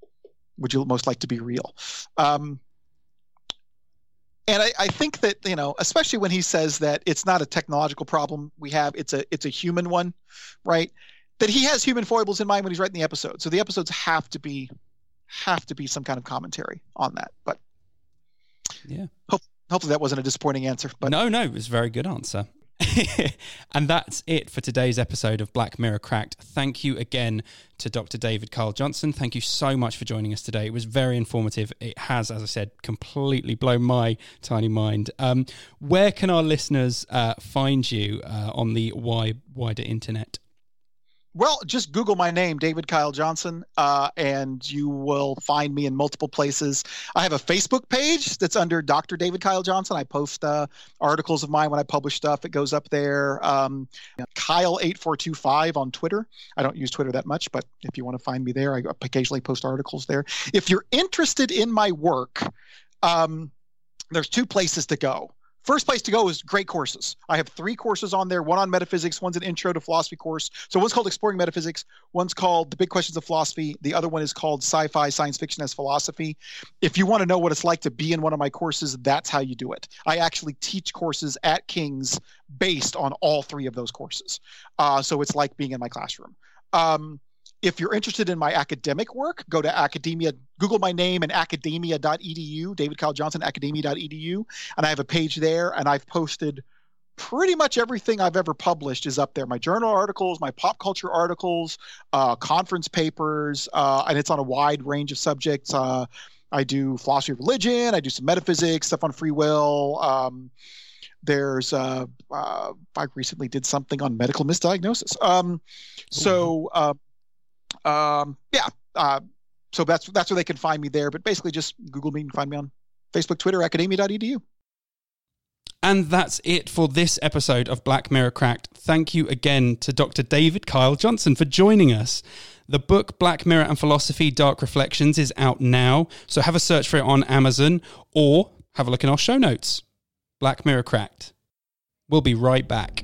would you most like to be real um, and I, I, think that you know especially when he says that it's not a technological problem we have it's a it's a human one right that he has human foibles in mind when he's writing the episode so the episodes have to be have to be some kind of commentary on that but yeah hope, hopefully that wasn't a disappointing answer but no no it was a very good answer and that's it for today's episode of Black Mirror Cracked. Thank you again to Dr. David Kyle Johnson. Thank you so much for joining us today. It was very informative. It has, as I said, completely blown my tiny mind. Um, where can our listeners uh, find you uh, on the wide, wider internet? Well, just Google my name, David Kyle Johnson, uh, and you will find me in multiple places. I have a Facebook page that's under Dr. David Kyle Johnson. I post uh, articles of mine when I publish stuff. It goes up there. Um, Kyle8425 on Twitter. I don't use Twitter that much, but if you want to find me there, I occasionally post articles there. If you're interested in my work, um, there's two places to go. First place to go is great courses. I have three courses on there. One on metaphysics, one's an intro to philosophy course. So one's called Exploring Metaphysics, one's called The Big Questions of Philosophy, the other one is called Sci-Fi Science Fiction as Philosophy. If you want to know what it's like to be in one of my courses, that's how you do it. I actually teach courses at King's based on all three of those courses. Uh, so it's like being in my classroom. Um, if you're interested in my academic work, go to academia, Google my name and academia.edu, David Kyle Johnson, academia.edu. And I have a page there, and I've posted pretty much everything I've ever published is up there. My journal articles, my pop culture articles, uh, conference papers, uh, and it's on a wide range of subjects. Uh, I do philosophy of religion, I do some metaphysics, stuff on free will. Um, there's uh, uh, I recently did something on medical misdiagnosis. Um, so uh, um, yeah. Uh, so that's that's where they can find me there. But basically, just Google me and find me on Facebook, Twitter, academia.edu. And that's it for this episode of Black Mirror Cracked. Thank you again to Dr. David Kyle Johnson for joining us. The book Black Mirror and Philosophy Dark Reflections is out now, so have a search for it on Amazon or have a look in our show notes. Black Mirror Cracked. We'll be right back.